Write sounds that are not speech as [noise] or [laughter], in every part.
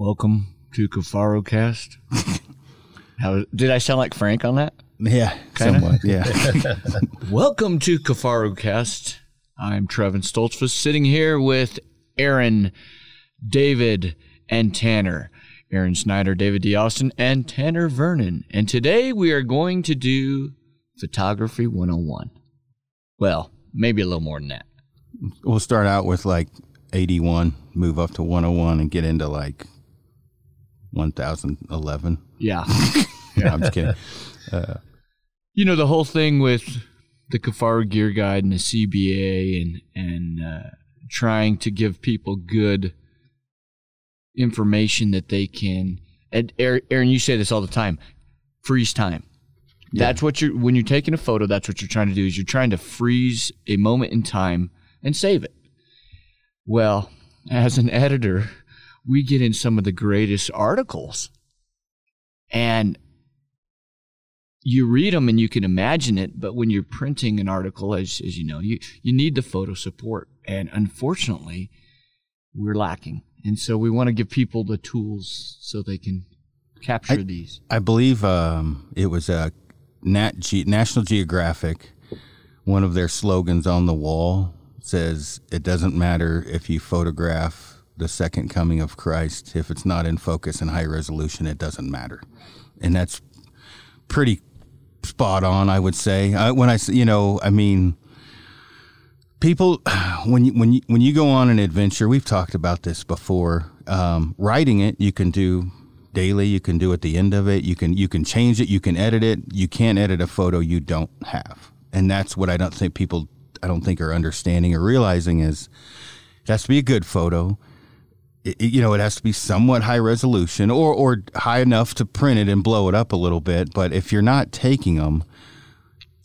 Welcome to Kifaru Cast. [laughs] How did I sound like Frank on that? Yeah, Kinda? somewhat. Yeah. [laughs] [laughs] Welcome to Kifaru Cast. I'm Trevin Stoltzfus sitting here with Aaron, David, and Tanner. Aaron Snyder, David D. Austin, and Tanner Vernon. And today we are going to do Photography 101. Well, maybe a little more than that. we'll start out with like 81, move up to 101, and get into like 1011. Yeah. [laughs] Yeah, I'm just kidding. [laughs] you know the whole thing with the Kifaru Gear Guide and the CBA and and uh, trying to give people good information that they can. And Aaron, Aaron, you say this all the time: freeze time. That's what you're when you're taking a photo. That's what you're trying to do. Is you're trying to freeze a moment in time and save it. Well, as an editor, we get in some of the greatest articles, and you read them and you can imagine it, but when you're printing an article, as, as you know, you, you need the photo support. And unfortunately, we're lacking. And so we want to give people the tools so they can capture these. I believe um, it was a Nat Ge- National Geographic. One of their slogans on the wall says, "It doesn't matter if you photograph the second coming of Christ. If it's not in focus and high resolution, it doesn't matter." And that's pretty spot on, I would say. I, when I, you know, I mean, people [sighs] when you when you when you go on an adventure, we've talked about this before. Um, writing it, you can do daily. You can do at the end of it. You can you can change it. You can edit it. You can't edit a photo you don't have, and that's what I don't think people I don't think are understanding or realizing is it has to be a good photo. It, you know, it has to be somewhat high resolution or or high enough to print it and blow it up a little bit. But if you're not taking them,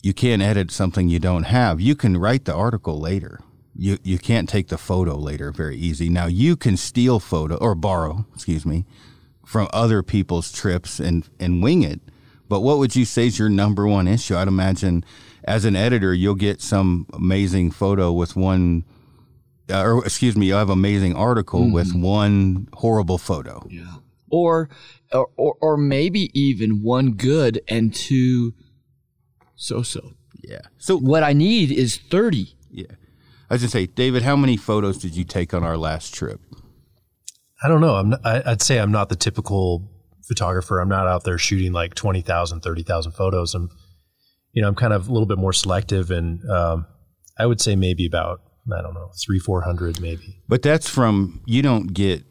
you can't edit something you don't have. You can write the article later. You you can't take the photo later very easy. Now you can steal photo or borrow, excuse me, from other people's trips and and wing it. But what would you say is your number one issue? I'd imagine as an editor, you'll get some amazing photo with one uh, or excuse me, you'll have amazing article with one horrible photo. Yeah. Or, or, or, or maybe even one good and two so so. Yeah. So What I need is 30. yeah. I was gonna say, David, how many photos did you take on our last trip? I don't know. I'm not, I, I'd say I'm not the typical photographer. I'm not out there shooting like 20,000, 30,000 photos. I'm, you know, I'm kind of a little bit more selective and, um, I would say maybe about, I don't know, three, 400 maybe. But that's from you don't get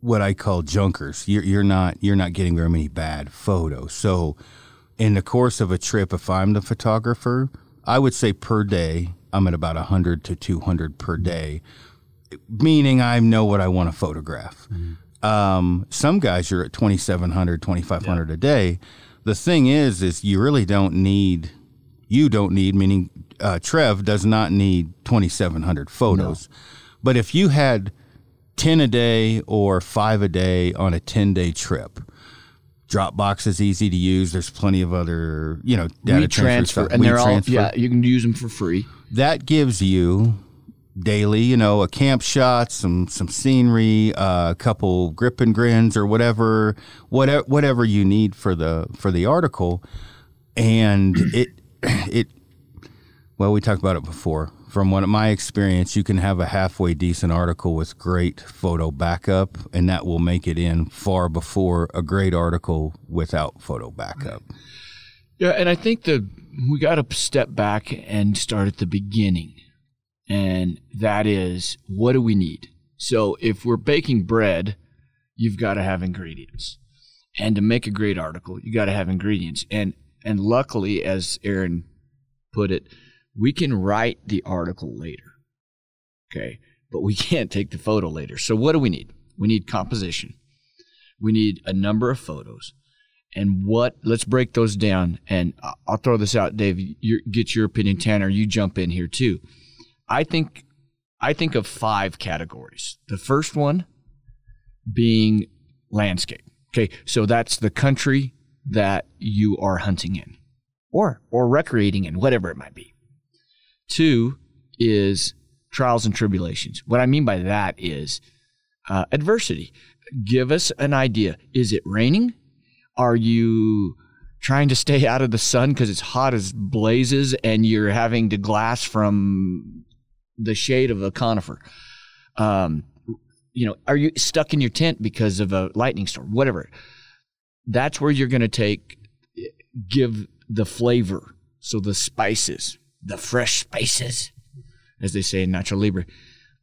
what I call junkers. You're you're not you're not getting very many bad photos. So in the course of a trip, if I'm the photographer, I would say per day I'm at about hundred to two hundred per day, meaning I know what I want to photograph. Um, some guys are at 2,700, 2,500 a day. The thing is, is you really don't need, you don't need, meaning uh, Trev does not need 2,700 photos. But if you had 10 a day or five a day on a 10 day trip, Dropbox is easy to use. There's plenty of other, you know, data we transfer, stuff. and they're all, yeah, you can use them for free. that gives you daily, you know, a camp shot, some some scenery, uh, a couple grip and grins or whatever, whatever whatever you need for the for the article, and it [clears throat] it well, we talked about it before. From what my experience, you can have a halfway decent article with great photo backup, and that will make it in far before a great article without photo backup. Yeah, and I think the we got to step back and start at the beginning, and that is what do we need? So if we're baking bread, you've got to have ingredients, and to make a great article, you got to have ingredients, and and luckily, as Aaron put it, we can write the article later, okay, but we [laughs] can't take the photo later. So what do we need? We need composition. We need a number of photos. And what let's break those down. And i'll throw this out dave you get your opinion. Tanner you jump in here too. I think i think of five categories. The first one being landscape okay? So that's the country that you are hunting in or or recreating in whatever it might be two is trials and tribulations what i mean by that is uh, adversity. Give us an idea. Is it raining? Are you trying to stay [laughs] out of the sun because it's hot as blazes and you're having to glass from the shade of a conifer? Um, you know, are you stuck in your tent because of a lightning storm? Whatever. That's where you're going to take, give the flavor. So the spices, the fresh spices, as they say in Nacho Libre.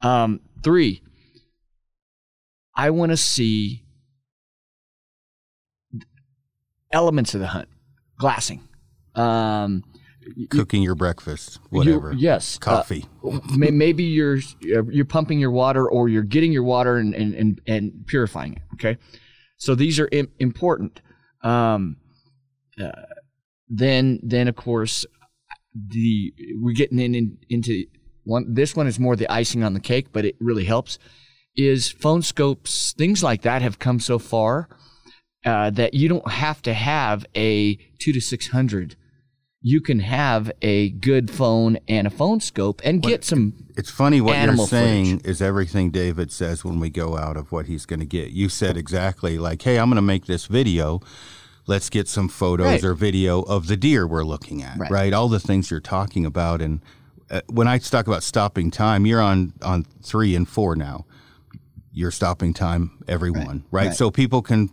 Um, three, I want to see elements of the hunt, glassing, um, Cooking your breakfast, you- whatever. yes, uh, Coffee. may- maybe you're you're pumping your water or you're getting your water and and and, and purifying it. Okay, so these are Im- important. Um, uh, then then of course the we're getting in, in into one. This one is more the icing on the cake, but it really helps. Is phone scopes things like that have come so far uh, that you don't have to have a two to six hundred. You can have a good phone and a phone scope and get some It's funny what you're saying is everything David says when we go out of what he's going to get. You said exactly like, "Hey, I'm going to make this video. Let's get some photos Right. or video of the deer we're looking at." Right. Right? All the things you're talking about and uh, when I talk about stopping time, you're on on 3 and 4 now. You're stopping time everyone, right? Right. So people can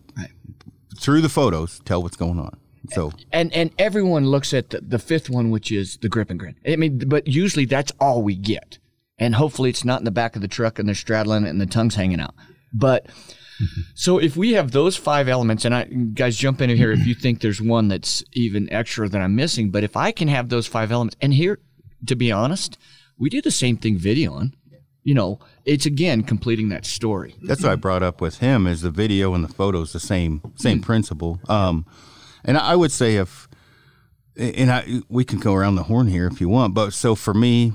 through the photos tell what's going on. So and and everyone looks at the, the fifth one, which is the grip and grin. I mean, but usually that's all we get, and hopefully it's not in the back of the truck and they're straddling it and the tongue's hanging out. But [laughs] so if we have those five elements, and I guys jump in here if you think there's one that's even extra that I'm missing. But if I can have those five elements, and here, to be honest, we do the same thing videoing. You know, it's again completing that story. That's what I brought up with him is the video and the photos the same same principle. Um, and I would say if and I we can go around the horn here if you want, but so for me,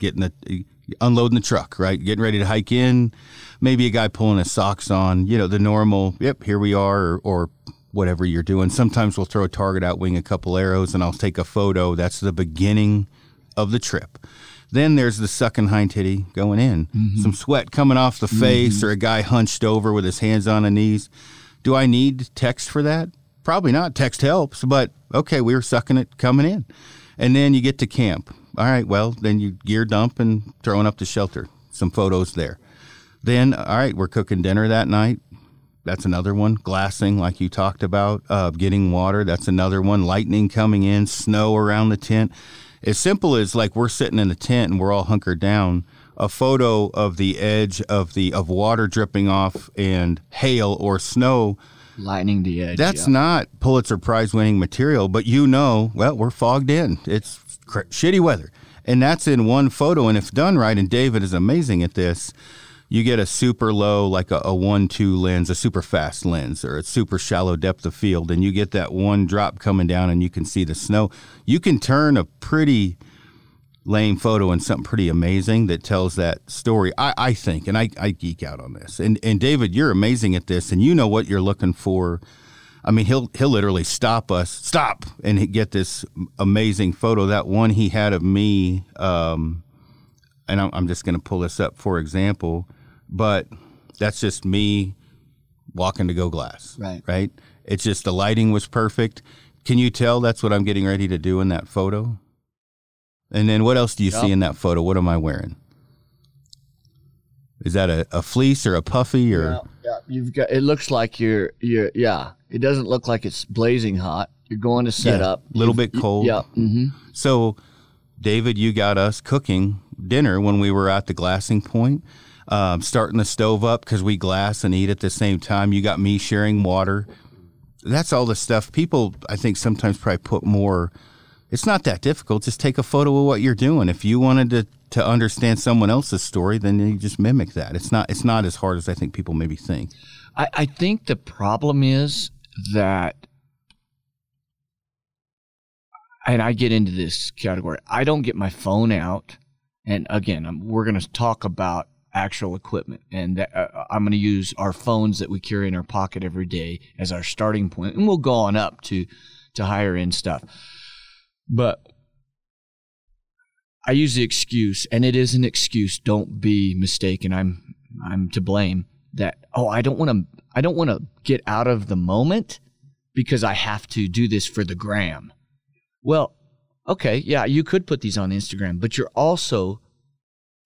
getting the unloading the truck, right, getting ready to hike in, maybe a guy pulling his socks on, you know, the normal. Yep, here we are, or, or whatever you're doing. Sometimes we'll throw a target out, wing a couple arrows, and I'll take a photo. That's the beginning of the trip. Then there's the sucking hind titty going in, mm-hmm. some sweat coming off the mm-hmm. face, or a guy hunched over with his hands on the knees. Do I need text for that? Probably not. Text helps, but okay, we were sucking it coming in. And then you get to camp. All right, well, then you gear dump and throwing up the shelter. Some photos there. Then, all right, we're cooking dinner that night. That's another one. Glassing, like you talked about, uh, getting water. That's another one. Lightning coming in, snow around the tent. As simple as like we're sitting in the tent and we're all hunkered down. A photo of the edge of the of water dripping off and hail or snow. Lightning the edge. That's yeah. not Pulitzer Prize winning material, but you know, well, we're fogged in. It's cr- shitty weather. And that's in one photo. And if done right, and David is amazing at this, you get a super low, like a, a one two lens, a super fast lens, or a super shallow depth of field, and you get that one drop coming down and you can see the snow. You can turn a pretty lame photo and something pretty amazing that tells that story. I, I think, and I, I geek out on this. And and David, you're amazing at this, and you know what you're looking for. I mean, he'll he'll literally stop us, stop, and get this amazing photo. That one he had of me, um, and I'm, I'm just going to pull this up for example, but that's just me walking to go glass. Right. Right. It's just the lighting was perfect. Can you tell that's what I'm getting ready to do in that photo? And then what else do you see in that photo? What am I wearing? Is that a, a fleece or a puffy or? Yeah, yeah, you've got. It looks like you're. You're. Yeah. It doesn't look like it's blazing hot. You're going to set Yeah, up. A little bit cold. Yeah. Mm-hmm. So, David, you got us cooking dinner when we were at the glassing point, um, starting the stove up because we glass and eat at the same time. You got me sharing water. That's all the stuff people, I think, sometimes probably put more. It's not that difficult. Just take a photo of what you're doing. If you wanted to to understand someone else's story, then you just mimic that. It's not it's not as hard as I think people maybe think. I, I think the problem is that, and I get into this category. I don't get my phone out, and again, I'm, we're going to talk about actual equipment, and that, uh, I'm going to use our phones that we carry in our pocket every day as our starting point, and we'll go on up to to higher end stuff. But I use the excuse, and it is an excuse. Don't be mistaken. I'm I'm to blame that oh I don't want to I don't want to get out of the moment because I have to do this for the gram. Well, okay, yeah, you could put these on Instagram, but you're also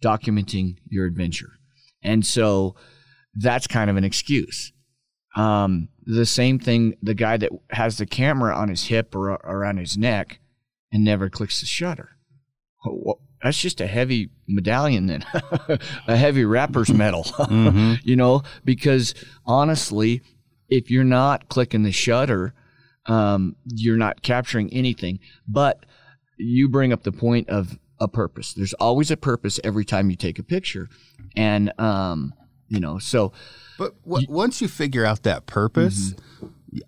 documenting your adventure. And so that's kind of an excuse. Um, the same thing, the guy that has the camera on his hip or around his neck and never clicks the shutter. Well, that's just a heavy medallion then, [laughs] a heavy rapper's [laughs] medal, [laughs] mm-hmm. you know, because honestly, if you're not clicking the shutter, um, you're not capturing anything. But you bring up the point of a purpose. There's always a purpose every time you take a picture. And, um, you know, so. But w- once you figure out that purpose, mm-hmm.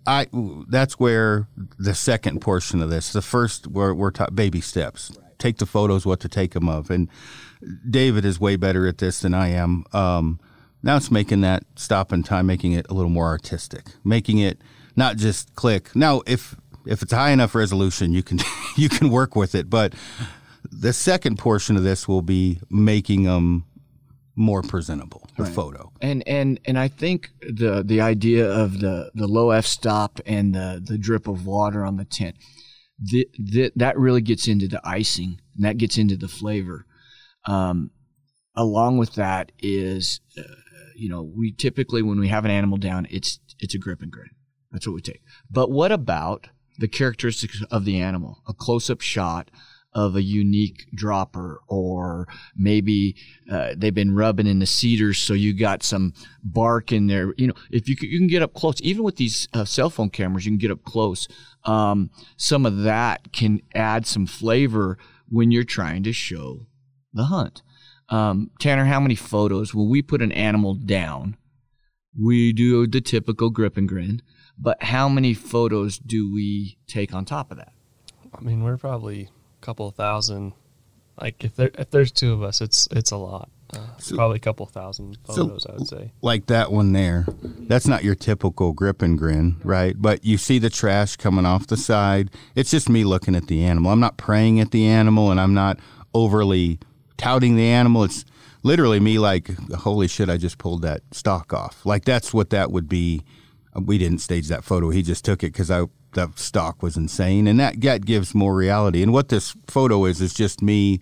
I that's where the second portion of this. The first we're we're ta- baby steps. Right. Take the photos, what to take them of, and David is way better at this than I am. Um, now it's making that stop in time, making it a little more artistic, making it not just click. Now, if if it's high enough resolution, you can [laughs] you can work with it. But the second portion of this will be making them more presentable, the right. photo. And and and I think the the idea of the the low f stop and the the drip of water on the tent the, the, that really gets into the icing and that gets into the flavor. Um, along with that is, uh, you know, we typically when we have an animal down, it's it's a grip and grin. That's what we take. But what about the characteristics of the animal? A close up shot of a unique dropper, or maybe uh, they've been rubbing in the cedars, so you got some bark in there. You know, if you can, you can get up close, even with these uh, cell phone cameras, you can get up close. Um, some of that can add some flavor when you're trying to show the hunt. Um, Tanner, how many photos when we put an animal down? We do the typical grip and grin, but how many photos do we take on top of that? I mean, we're probably couple thousand. Like if there if there's two of us, it's it's a lot. Uh, so, probably a couple thousand photos, so, I would say. Like that one there, that's not your typical grip and grin, right? But you see the trash coming off the side. It's just me looking at the animal. I'm not praying at the animal, and I'm not overly touting the animal. It's literally me like, holy shit, I just pulled that stock off. Like that's what that would be. We didn't stage that photo. He just took it because I the stock was insane, and that that gives more reality. And what this photo is is just me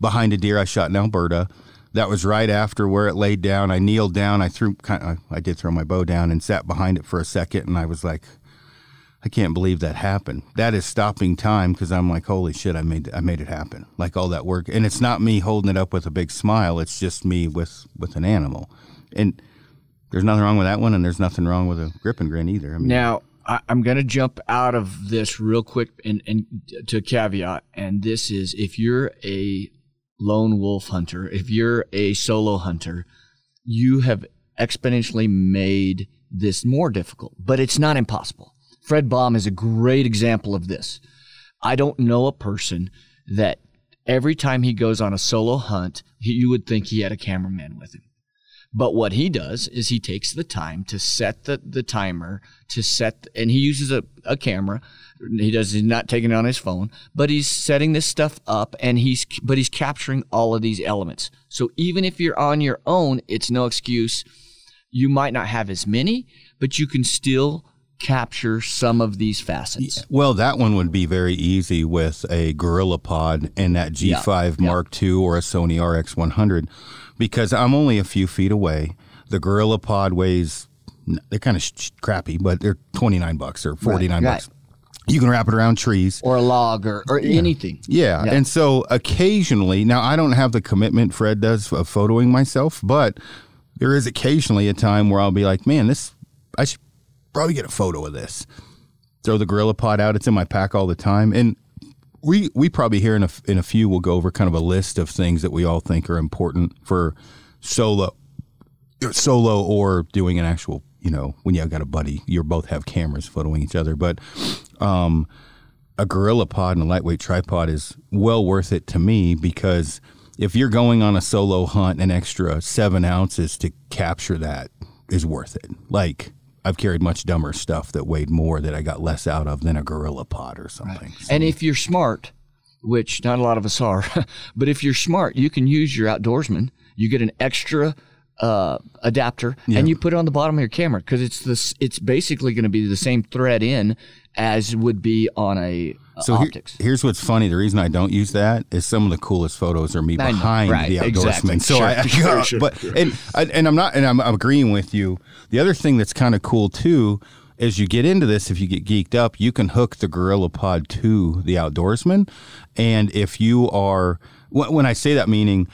behind a deer I shot in Alberta. That was right after where it laid down. I kneeled down. I threw kind of, I did throw my bow down and sat behind it for a second, and I was like, I can't believe that happened. That is stopping time because I'm like, holy shit, I made I made it happen. Like all that work, and it's not me holding it up with a big smile. It's just me with with an animal, and there's nothing wrong with that one, and there's nothing wrong with a grip and grin either. I mean, now I, am going to jump out of this real quick and, and to caveat, and this is if you're a lone wolf hunter, if you're a solo hunter, you have exponentially made this more difficult, but it's not impossible. Fred Baum is a great example of this. I don't know a person that every time he goes on a solo hunt, you would think he had a cameraman with him. But what he does is he takes the time to set the, the timer to set, and he uses a, a camera. He does, he's not taking it on his phone, but he's setting this stuff up and he's, but he's capturing all of these elements. So even if you're on your own, it's no excuse. You might not have as many, but you can still capture some of these facets? Well, that one would be very easy with a Gorilla Pod and that G5 yeah. Mark II or a Sony RX100 because I'm only a few feet away. The Gorilla Pod weighs they're kind of sh- crappy, but they're 29 bucks or 49 right, bucks. You can wrap it around trees or a log or, or yeah. anything. Yeah. yeah. And so occasionally, now I don't have the commitment Fred does of photoing myself, but there is occasionally a time where I'll be like, man, this, I should probably get a photo of this. Throw the Gorilla Pod out. It's in my pack all the time. And we we probably here in a, in a few we'll go over kind of a list of things that we all think are important for solo solo or doing an actual you know when you have got a buddy you both have cameras photoing each other. But um, a gorilla pod and a lightweight tripod is well worth it to me because if you're going on a solo hunt an extra seven ounces to capture that is worth it. Like I've carried much dumber stuff that weighed more that I got less out of than a gorilla pod or something. Right. So. And if you're smart, which not a lot of us are, [laughs] but if you're smart, you can use your outdoorsman. You get an extra uh, adapter Yeah. and you put it on the bottom of your camera because it's this. It's basically going to be the same thread in as would be on a uh, So here- here's what's funny. The reason I don't use that is some of the coolest photos are me I know, behind right, the outdoorsman. exactly. So Sure, I, [laughs] sure, sure, but and I, and I'm not and I'm, I'm agreeing with you. The other thing that's kind of cool too. As you get into this, if you get geeked up, you can hook the Gorilla Pod to the outdoorsman, and if you are when when I say that, meaning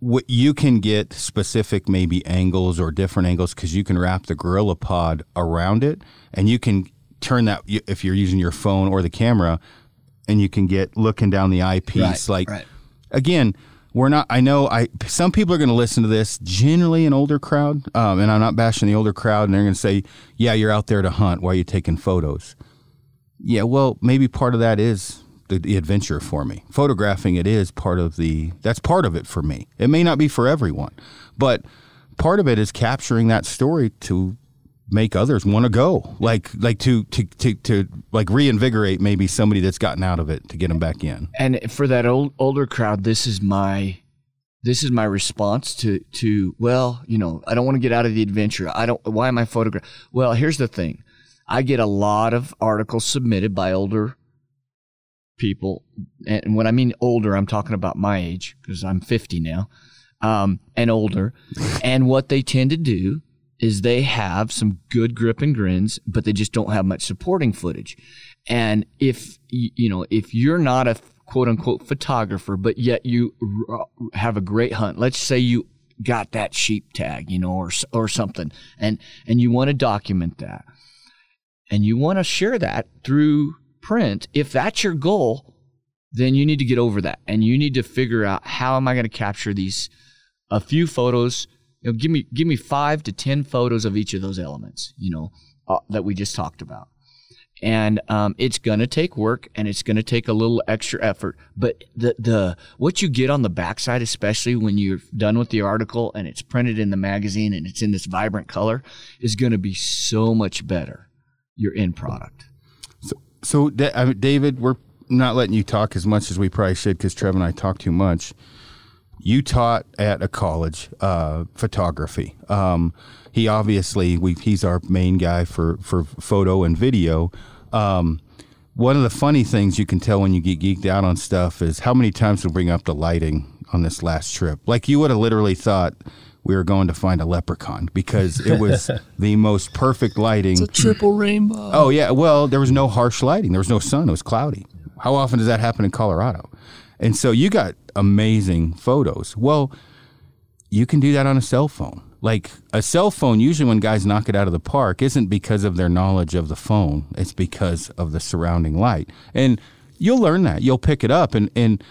what you can get specific maybe angles or different angles because you can wrap the gorilla pod around it and you can turn that if you're using your phone or the camera and you can get looking down the eyepiece Right, like right. again we're not i know i some people are going to listen to this generally an older crowd um, and i'm not bashing the older crowd and they're going to say yeah you're out there to hunt why are you taking photos yeah, well, maybe part of that is the, the adventure for me. Photographing it is part of the that's part of it for me. It may not be for everyone, but part of it is capturing that story to make others want to go. Like like to to to to like reinvigorate maybe somebody that's gotten out of it to get them back in. And for that old older crowd, this is my this is my response to to well, you know, I don't want to get out of the adventure. I don't. Why am I photographing? Well, here's the thing. I get a lot of articles submitted by older people, and when I mean older, I'm talking about my age because I'm 50 now, um, and older. [laughs] and what they tend to do is they have some good grip and grins, but they just don't have much supporting footage. And if you know, if you're not a quote unquote photographer, but yet you uh, have a great hunt, let's say you got that sheep tag, you know, or or something, and and you want to document that, and you want to share that through print. If that's your goal, then you need to get over that, and you need to figure out how am I going to capture these a few photos. You know, give me give me five to ten photos of each of those elements. You know uh, that we just talked about, and um, it's going to take work and it's going to take a little extra effort. But the the what you get on the backside, especially when you're done with the article and it's printed in the magazine and it's in this vibrant color, is going to be so much better. Your end product. So, mean, David, we're not letting you talk as much as we probably should because Trev and I talk too much. You taught at a college uh, photography. Um, he obviously we, he's our main guy for for photo and video. Um, one of the funny things you can tell when you get geeked out on stuff is how many times we bring up the lighting on this last trip. Like you would have literally thought we were going to find a leprechaun because it was [laughs] the most perfect lighting. It's a triple rainbow. Oh yeah, well there was no harsh lighting. There was no sun. It was cloudy. How often does that happen in Colorado? And so you got amazing photos. Well, you can do that on a cell phone. Like a cell phone, usually when guys knock it out of the park, isn't because of their knowledge of the phone. It's because of the surrounding light. And you'll learn that. You'll pick it up. And and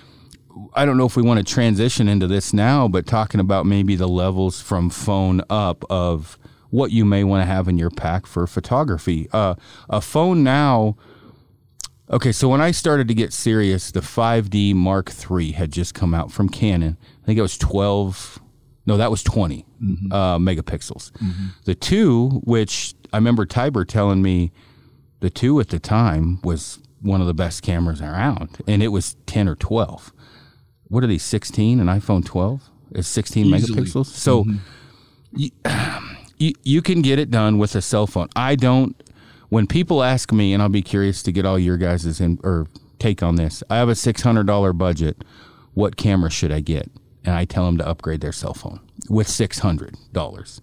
I don't know if we want to transition into this now, but talking about maybe the levels from phone up of what you may want to have in your pack for photography. Uh, a phone now. Okay, so when I started to get serious, the 5D Mark III had just come out from Canon. I think it was 12. No, that was 20 mm-hmm. uh, megapixels. Mm-hmm. The two, which I remember Tiber telling me, the two at the time was one of the best cameras around, and it was 10 or 12 what are these 16 an iphone 12 is 16 Easily. megapixels so mm-hmm. you, [sighs] you, you can get it done with a cell phone i don't when people ask me and i'll be curious to get all your guys' in or take on this i have a $600 budget what camera should i get and i tell them to upgrade their cell phone with $600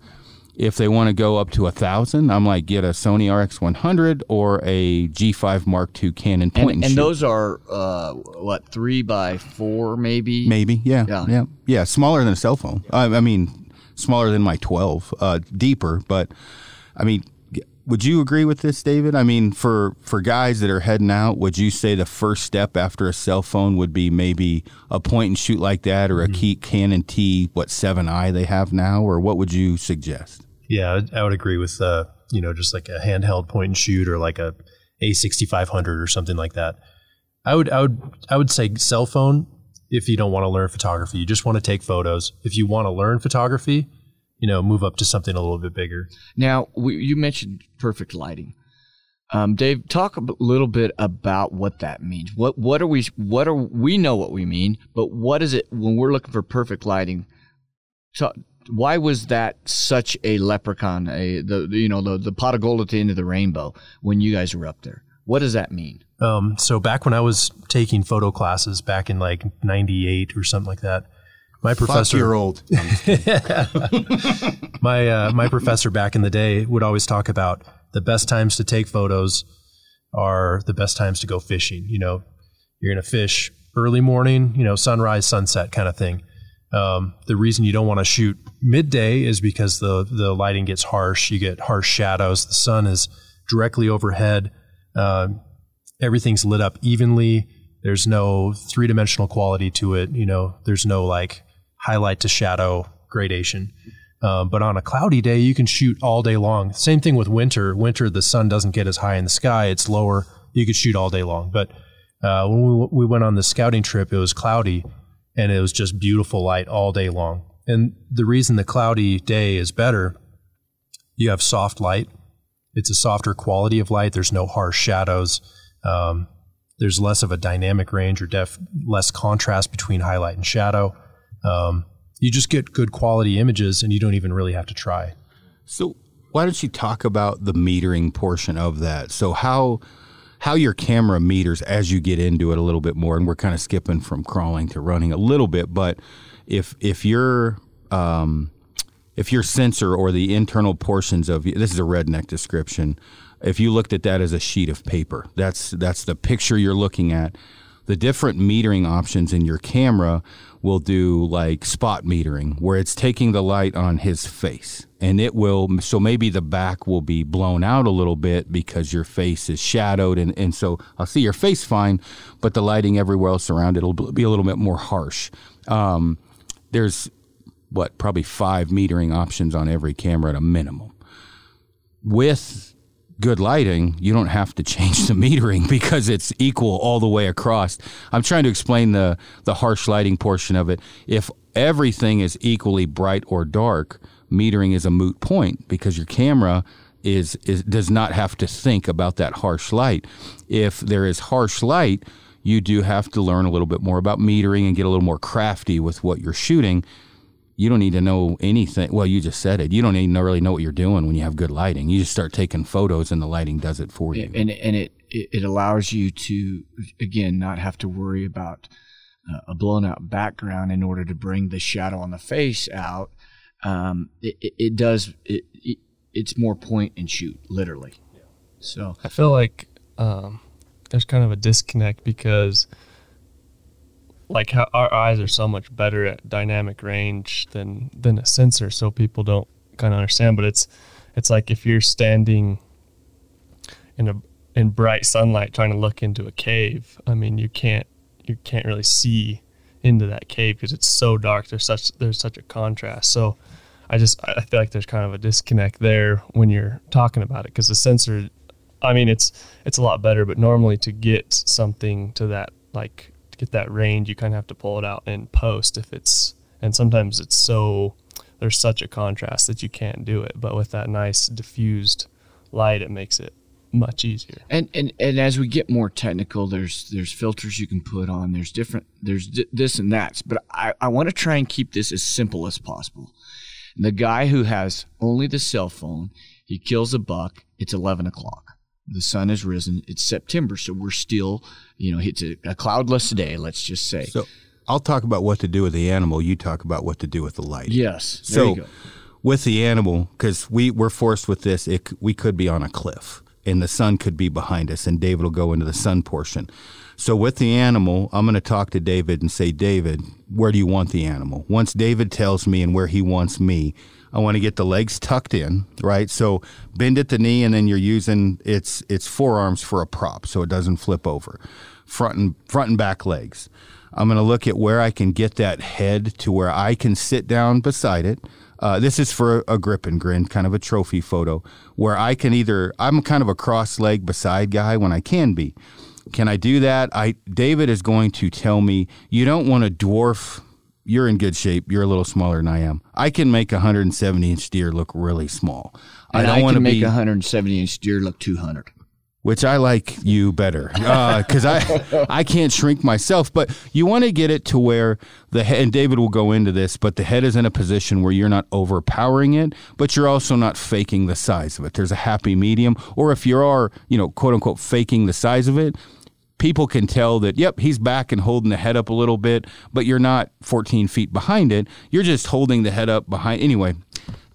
if they want to go up to a thousand i'm like get a sony rx100 or a g5 mark ii canon point And, and, and those are uh, what three by four, maybe. Maybe, yeah, Yeah. yeah, yeah, Smaller than a cell phone. I, I mean, smaller than my twelve. Uh, deeper, but I mean, would you agree with this, David? I mean, for for guys that are heading out, would you say the first step after a cell phone would be maybe a point and shoot like that, or a key Canon T what seven I they have now, or what would you suggest? Yeah, I- would agree with uh, you know just like a handheld point and shoot or like a A6500 or something like that. I would I would I would say cell phone if you don't want to learn photography. You just want to take photos. If you want to learn photography, you know, move up to something a little bit bigger. Now, we, you mentioned perfect lighting. Um, Dave, talk a little bit about what that means. What what are we? What are we know what we mean, but what is it when we're looking for perfect lighting? So, why was that such a leprechaun? A the you know the the pot of gold at the end of the rainbow when you guys were up there. What does that mean? Um, so back when I was taking photo classes back in like '98 or something like that, my professor, year old, [laughs] [laughs] my uh, my professor back in the day would always talk about the best times to take photos are the best times to go fishing. You know, you're going to fish early morning, you know, sunrise, sunset kind of thing. Um, the reason you don't want to shoot midday is because the the lighting gets harsh. You get harsh shadows. The sun is directly overhead. Uh, everything's lit up evenly. There's no three dimensional quality to it. You know, there's no like highlight to shadow gradation. Um, but on a cloudy day, you can shoot all day long. Same thing with winter. Winter, the sun doesn't get as high in the sky; it's lower. You could shoot all day long. But uh, when we, we went on the scouting trip, it was cloudy, and it was just beautiful light all day long. And the reason the cloudy day is better, you have soft light. It's a softer quality of light. There's no harsh shadows. Um, there's less of a dynamic range or def, less contrast between highlight and shadow. Um, you just get good quality images and you don't even really have to try. So why don't you talk about the metering portion of that? So how how your camera meters as you get into it a little bit more, and we're kind of skipping from crawling to running a little bit, but if if your um, if your sensor or the internal portions of this is a redneck description, if you looked at that as a sheet of paper, that's that's the picture you're looking at. The different metering options in your camera will do like spot metering where it's taking the light on his face. And it will so maybe the back will be blown out a little bit because your face is shadowed and, and so i'll see your face fine but the lighting everywhere else around it will be a little bit more harsh. Um, there's what probably five metering options on every camera at a minimum. With good lighting, you don't have to change the [laughs] metering because it's equal all the way across. I'm trying to explain the the harsh lighting portion of it. If everything is equally bright or dark, metering is a moot point because your camera is, is does not have to think about that harsh light. If there is harsh light, you do have to learn a little bit more about metering and get a little more crafty with what you're shooting you don't need to know anything. Well, you just said it. You don't need to really know what you're doing when you have good lighting. You just start taking photos, and the lighting does it for you. And and it it allows you to again not have to worry about uh, a blown out background in order to bring the shadow on the face out. Um, it, it, it, does it, it, It's more point and shoot, literally. So I feel like um, there's kind of a disconnect because like how our eyes are so much better at dynamic range than than a sensor so people don't kind of understand but it's it's like if you're standing in a in bright sunlight trying to look into a cave i mean you can't you can't really see into that cave because it's so dark there's such there's such a contrast. So i just i feel like there's kind of a disconnect there when you're talking about it because the sensor i mean it's it's a lot better but normally to get something to that like to get that range, you kind of have to pull it out in post if it's, and sometimes it's so, there's such a contrast that you can't do it. But with that nice diffused light, it makes it much easier. And and and as we get more technical, there's there's filters you can put on. There's different there's d- this and that. But I I want to try and keep this as simple as possible. the guy who has only the cell phone, he kills a buck. It's eleven o'clock. The sun has risen. It's September, so we're still, you know, it's a, a cloudless day. Let's just say. So I'll talk about what to do with the animal. You talk about what to do with the light. Yes. so with the animal, because we we're forced with this, it, we could be on a cliff and the sun could be behind us, and David will go into the sun portion. So with the animal, I'm going to talk to David and say, David, where do you want the animal? Once David tells me and where he wants me, I want to get the legs tucked in, right? So bend at the knee, and then you're using its its forearms for a prop, so it doesn't flip over. Front and front and back legs. I'm going to look at where I can get that head to where I can sit down beside it. Uh, this is for a grip and grin, kind of a trophy photo, where I can either I'm kind of a cross leg beside guy when I can be. Can I do that? I David is going to tell me you don't want to dwarf you're in good shape. You're a little smaller than I am. I can make a 170 inch deer look really small. And I don't want to make a 170 inch deer look 200. which I like you better uh, because I I can't shrink myself. But you want to get it to where the head, and David will go into this, but the head is in a position where you're not overpowering it, but you're also not faking the size of it. There's a happy medium, or if you are, you know, quote unquote, faking the size of it. People can tell that, yep, he's back and holding the head up a little bit, but you're not 14 feet behind it. You're just holding the head up behind. Anyway,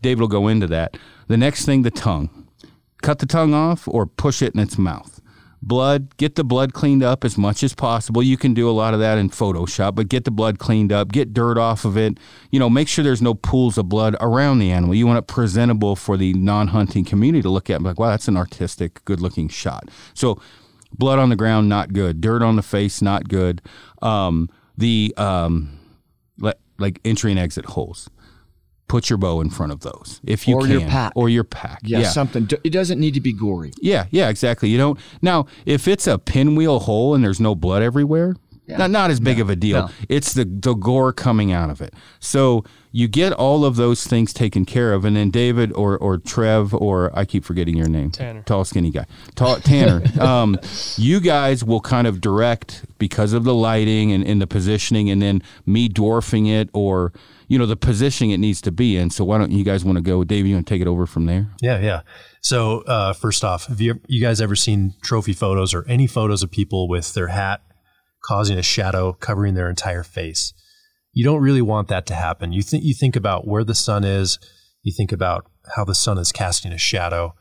David will go into that. The next thing, the tongue cut the tongue off or push it in its mouth. Blood, get the blood cleaned up as much as possible. You can do a lot of that in Photoshop, but get the blood cleaned up, get dirt off of it. You know, make sure there's no pools of blood around the animal. You want it presentable for the non hunting community to look at, like, wow, that's an artistic, good looking shot. So, blood on the ground, not good. Dirt on the face, not good. Um, the, um, like entry and exit holes. Put your bow in front of those if you or can. your pack. Or your pack. Yeah, yeah, something. It doesn't need to be gory. Yeah yeah exactly. You don't now if it's a pinwheel hole and there's no blood everywhere yeah. not, not as big no, of a deal no. it's the, the gore coming out of it so you get all of those things taken care of and then david or, or trev or i keep forgetting your name tanner tall skinny guy tall, tanner [laughs] um, you guys will kind of direct because of the lighting and, and the positioning and then me dwarfing it or you know the positioning it needs to be in. So why don't you guys want to go, Dave? You want to take it over from there? Yeah, yeah. So uh, first off, have you you guys ever seen trophy photos or any photos of people with their hat causing a shadow covering their entire face? You don't really want that to happen. You think you think about where the sun is. You think about how the sun is casting a shadow.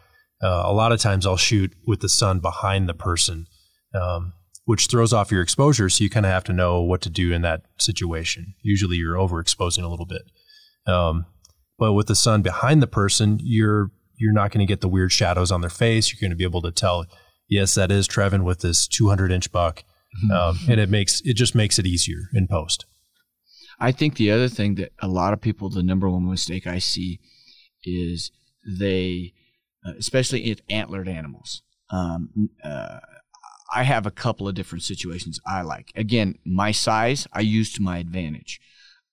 Uh, a lot of times, I'll shoot with the sun behind the person. Um, which throws off your exposure. So you kind of have to know what to do in that situation. Usually you're overexposing a little bit. Um, but with the sun behind the person, you're you're not going to get the weird shadows on their face. You're going to be able to tell, yes, that is Trevin with this 200 inch buck, [laughs] um, and it makes it just makes it easier in post. I think the other thing that a lot of people, the number one mistake I see, is they, uh, especially if antlered animals. Um, uh, I have a couple of different situations I like. Again, my size I use to my advantage,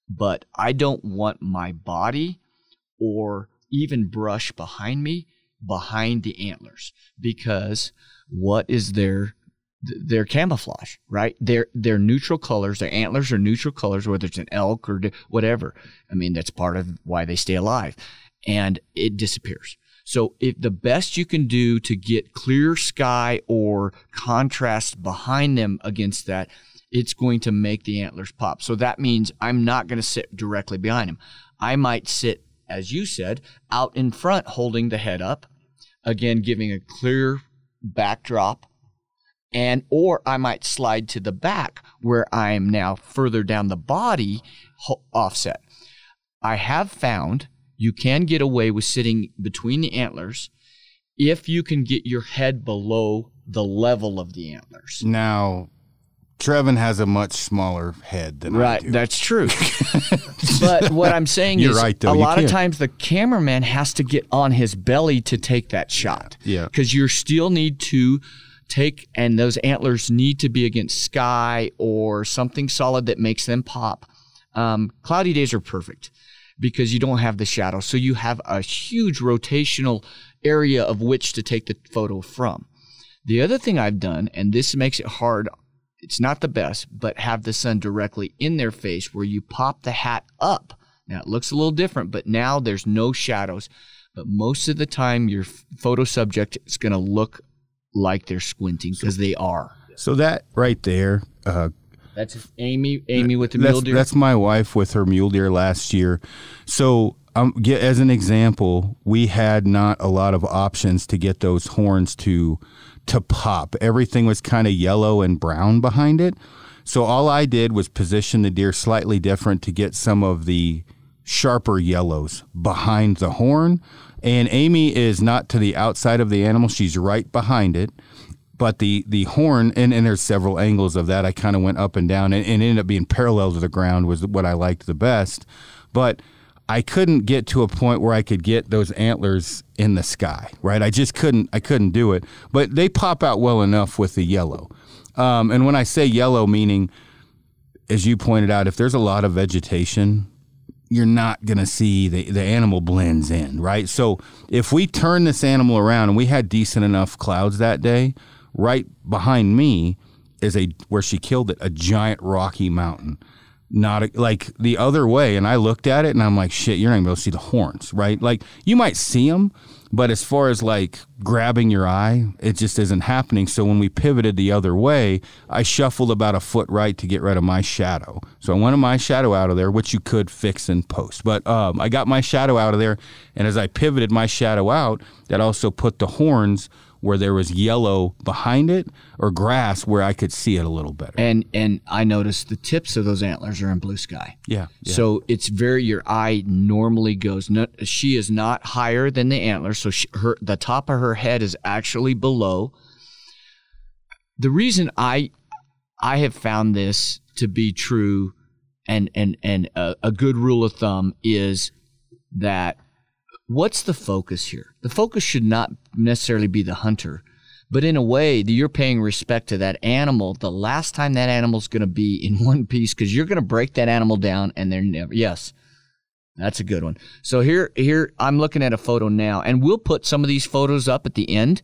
but I don't want my body or even brush behind me behind the antlers because what is their their camouflage, right? They're they're neutral colors. Their antlers are neutral colors, whether it's an elk or whatever. I mean, that's part of why they stay alive, and it disappears. So if the best you can do to get clear sky or contrast behind them against that, it's going to make the antlers pop. So that means I'm not going to sit directly behind him. I might sit, as you said, out in front holding the head up, again giving a clear backdrop and or I might slide to the back where I am now further down the body offset. I have found you can get away with sitting between the antlers if you can get your head below the level of the antlers. Now, Trevin has a much smaller head than right, I do. That's true. [laughs] but what I'm saying You're is, right, though. a lot of can't. times the cameraman has to get on his belly to take that shot. Yeah. Because you still need to take, and those antlers need to be against sky or something solid that makes them pop. Um, cloudy days are perfect because you don't have the shadow. So you have a huge rotational area of which to take the photo from. The other thing I've done, and this makes it hard, it's not the best, but have the sun directly in their face where you pop the hat up. Now it looks a little different, but now there's no shadows. But most of the time, your photo subject is going to look like they're squinting because they are. So that right there, uh, That's Amy. Amy with the that's, mule deer. that's my wife with her mule deer last year. So, um, get, as an example, we had not a lot of options to get those horns to to pop. Everything was kind of yellow and brown behind it. So all I did was position the deer slightly different to get some of the sharper yellows behind the horn. And Amy is not to the outside of the animal; she's right behind it. But the the horn and, and there's several angles of that. I kind of went up and down and, and ended up being parallel to the ground was what i liked the best. But i couldn't get to a point where i could get those antlers in the sky right? I just couldn't i couldn't do it. But they pop out well enough with the yellow. Um, and when i say yellow meaning as you pointed out if there's a lot of vegetation you're not going to see the, the animal blends in, right? So if we turn this animal around and we had decent enough clouds that day, right behind me is a where she killed it, a giant rocky mountain. Not a, like the other way. And I looked at it and I'm like, shit, you're not gonna be able to see the horns, right? Like you might see them, but as far as like grabbing your eye, it just isn't happening. So when we pivoted the other way, I shuffled about a foot right to get rid of my shadow. So I wanted my shadow out of there, which you could fix and post. But um, I got my shadow out of there, and as I pivoted my shadow out, that also put the horns where there was yellow behind it or grass where I could see it a little better. And and I noticed the tips of those antlers are in blue sky. Yeah. yeah. So it's very your eye normally goes. No, she is not higher than the antler, so she, her the top of her head is actually below. The reason I I have found this to be true, and and and a, a good rule of thumb is that what's the focus here? The focus should not necessarily be the hunter, but in a way, that you're paying respect to that animal. The last time that animal's going to be in [laughs] one piece, because you're going to break that animal down, and they're never. Yes, that's a good one. So here, here I'm looking at a photo now, and we'll put some of these photos up at the end,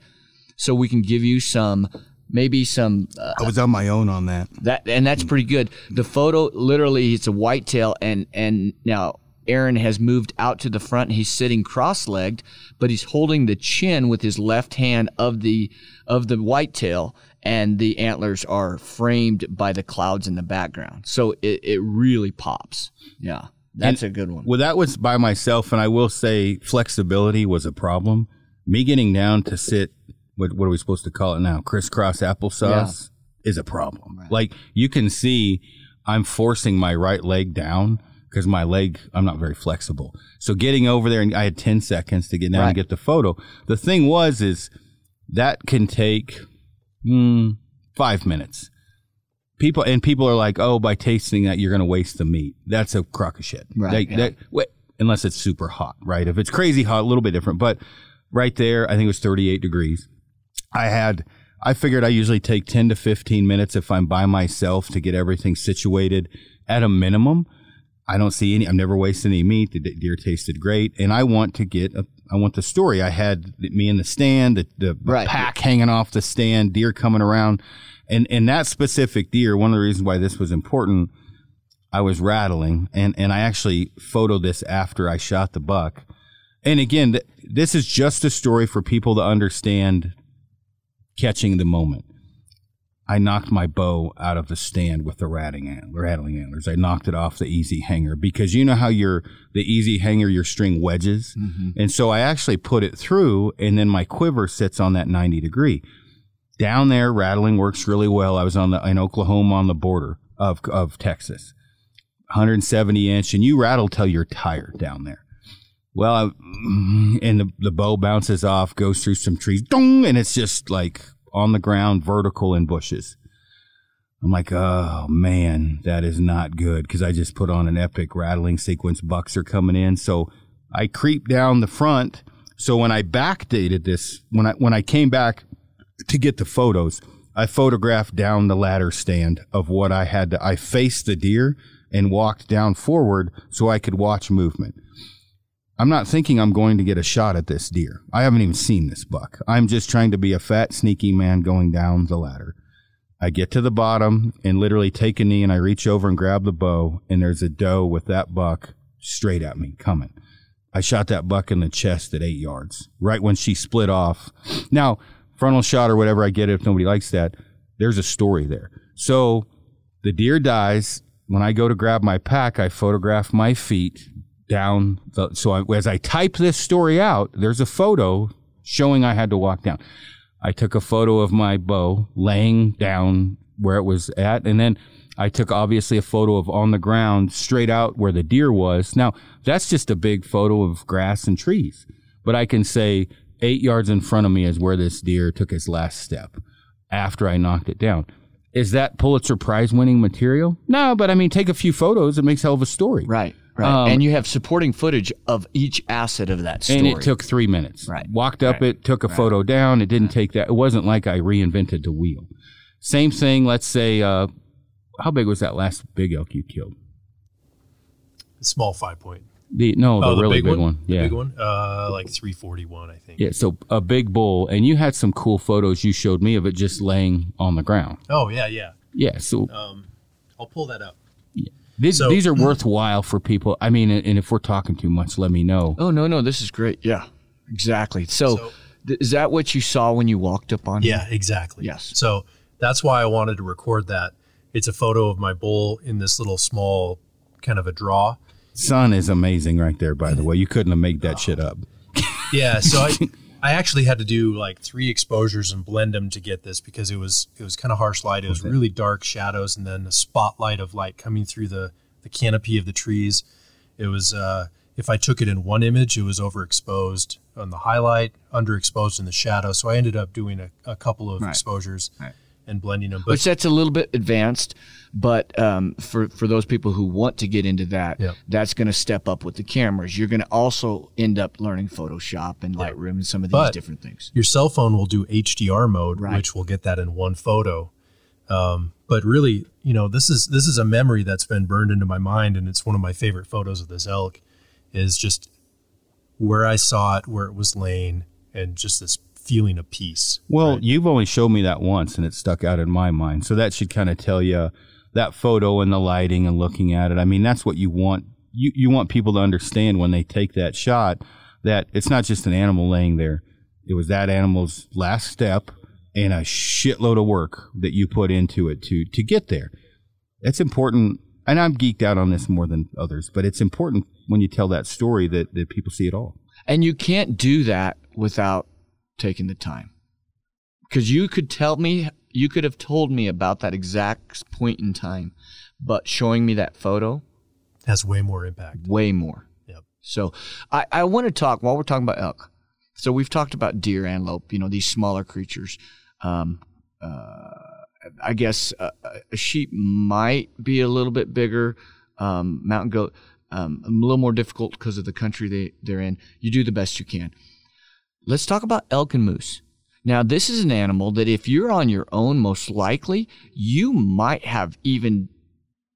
so we can give you some. Maybe some uh, I was on my own on that. that, and that's pretty good. The photo, literally, it's a whitetail, and and now Aaron has moved out to the front. He's sitting cross-legged, but he's holding the chin with his left hand of the of the whitetail, and the antlers are framed by the clouds in the background. So it, it really pops. Yeah, that's a good one. Well, that was by myself, and I will say flexibility was a problem. Me getting down to sit, what, what are we supposed to call it now? Crisscross applesauce is a problem. Like you can see, I'm forcing my right leg down because my leg, I'm not very flexible. So getting over there, and I had 10 seconds to get down Right. and get the photo. The thing was, is that can take mm, five minutes. People and people are like, oh, by tasting that, you're going to waste the meat. That's a crock of shit. Right, Like, yeah. that- wait, unless it's super hot, right? If it's crazy hot, a little bit different. But right there, I think it was 38 degrees. I had, I figured I usually take 10 to 15 minutes if I'm by myself to get everything situated at a minimum. I don't see any, I've never wasted any meat. The deer tasted great. And I want to get, a, I want the story. I had me in the stand, the, the Right. pack hanging off the stand, deer coming around. And, and that specific deer, one of the reasons why this was important, I was rattling and, and I actually photoed this after I shot the buck. And again, th- this is just a story for people to understand catching the moment. I knocked my bow out of the stand with the rattling, antler, rattling antlers. I knocked it off the easy hanger because you know how your the easy hanger your string wedges, mm-hmm. and so I actually put it through, and then my quiver sits on that ninety degree. Down there, rattling works really well. I was on the in Oklahoma on the border of of Texas, 170 inch, and you rattle till you're tired down there. Well, I, and the, the bow bounces off, goes through some trees, dong, and it's just like on the ground, vertical in bushes. I'm like, oh man, that is not good because I just put on an epic rattling sequence. Bucks are coming in, so I creep down the front. So when I backdated this, when I when I came back to get the photos, I photographed down the ladder stand of what I had to. I faced the deer and walked down forward so I could watch movement. I'm not thinking I'm going to get a shot at this deer. I haven't even seen this buck. I'm just trying to be a fat, sneaky man going down the ladder. I get to the bottom and literally take a knee and I reach over and grab the bow, and there's a doe with that buck straight at me coming. I shot that buck in the chest at eight yards, right when she split off. Now, frontal shot or whatever, I get it if nobody likes that. There's a story there. So the deer dies. When I go to grab my pack, I photograph my feet down. The, so I, as I type this story out, there's a photo showing I had to walk down. I took a photo of my bow laying down where it was at, and then I took obviously a photo of on the ground straight out where the deer was. Now that's just a big photo of grass and trees, but I can say eight yards in front of me is where this deer took his last step after I knocked it down. Is that Pulitzer Prize winning material? No, but I mean, take a few photos. It makes hell of a story. Right, right. Um, and you have supporting footage of each asset of that story. And it took three minutes. Right. Walked up it, took a photo down. It didn't take that. It wasn't like I reinvented the wheel. Same thing. Let's say, uh, how big was that last big elk you killed? small five point. The no, the, Oh, really big, one. The Yeah. big one, uh, like three forty one, I think. Yeah, so a big bull, and you had some cool photos you showed me of it just laying on the ground. Oh yeah, yeah. Yeah, so Um, I'll pull that up. These, so- these are hmm. worthwhile for people. I mean, and if we're talking too much, let me know. Oh no, no, this is great. Yeah, exactly. So, So- th- is that what you saw when you walked up on? him? Yeah, exactly. Yes. So that's why I wanted to record that. It's a photo of my bull in this little small kind of a draw. Sun is amazing right there, by the way. You couldn't have made that shit up. Yeah, so I [laughs] I actually had to do like three exposures and blend them to get this because it was it was kind of harsh light. It was really dark shadows and then a spotlight of light coming through the the canopy of the trees. It was uh if I took it in one image, it was overexposed on the highlight, underexposed in the shadow. So I ended up doing a, a couple of Right. exposures Right. and blending them. But Which that's a little bit advanced, but um, for for those people who want to get into that, Yeah. that's going to step up with the cameras. You're going to also end up learning Photoshop and Lightroom and some of these But- different things. your cell phone will do HDR mode, Right. which will get that in one photo. Um, but really, you know, this is this is a memory that's been burned into my mind, and it's one of my favorite photos of this elk. Is just where I saw it, where it was laying, and just this feeling of peace. Well, right? you've only showed me that once, and it stuck out in my mind. So that should kind of tell you that photo and the lighting and looking at it. I mean, that's what you want. You you want people to understand when they take that shot that it's not just an animal laying there. It was that animal's last step and a shitload of work that you put into it to to get there. It's important, and I'm geeked out on this more than others, but it's important when you tell that story that that people see it all. And you can't do that without taking the time. Because you could tell me, you could have told me about that exact point in time, but showing me that photo, has way more impact. way more. Yep. So I, I want to talk while we're talking about elk. So we've talked about deer, antelope, you know, these smaller creatures. Um, uh, I guess uh, a sheep might be a little bit bigger. Um, mountain goat, um, a little more difficult because of the country they, they're in. You do the best you can. Let's talk about elk and moose. Now, this is an animal that if you're on your own, most likely you might have even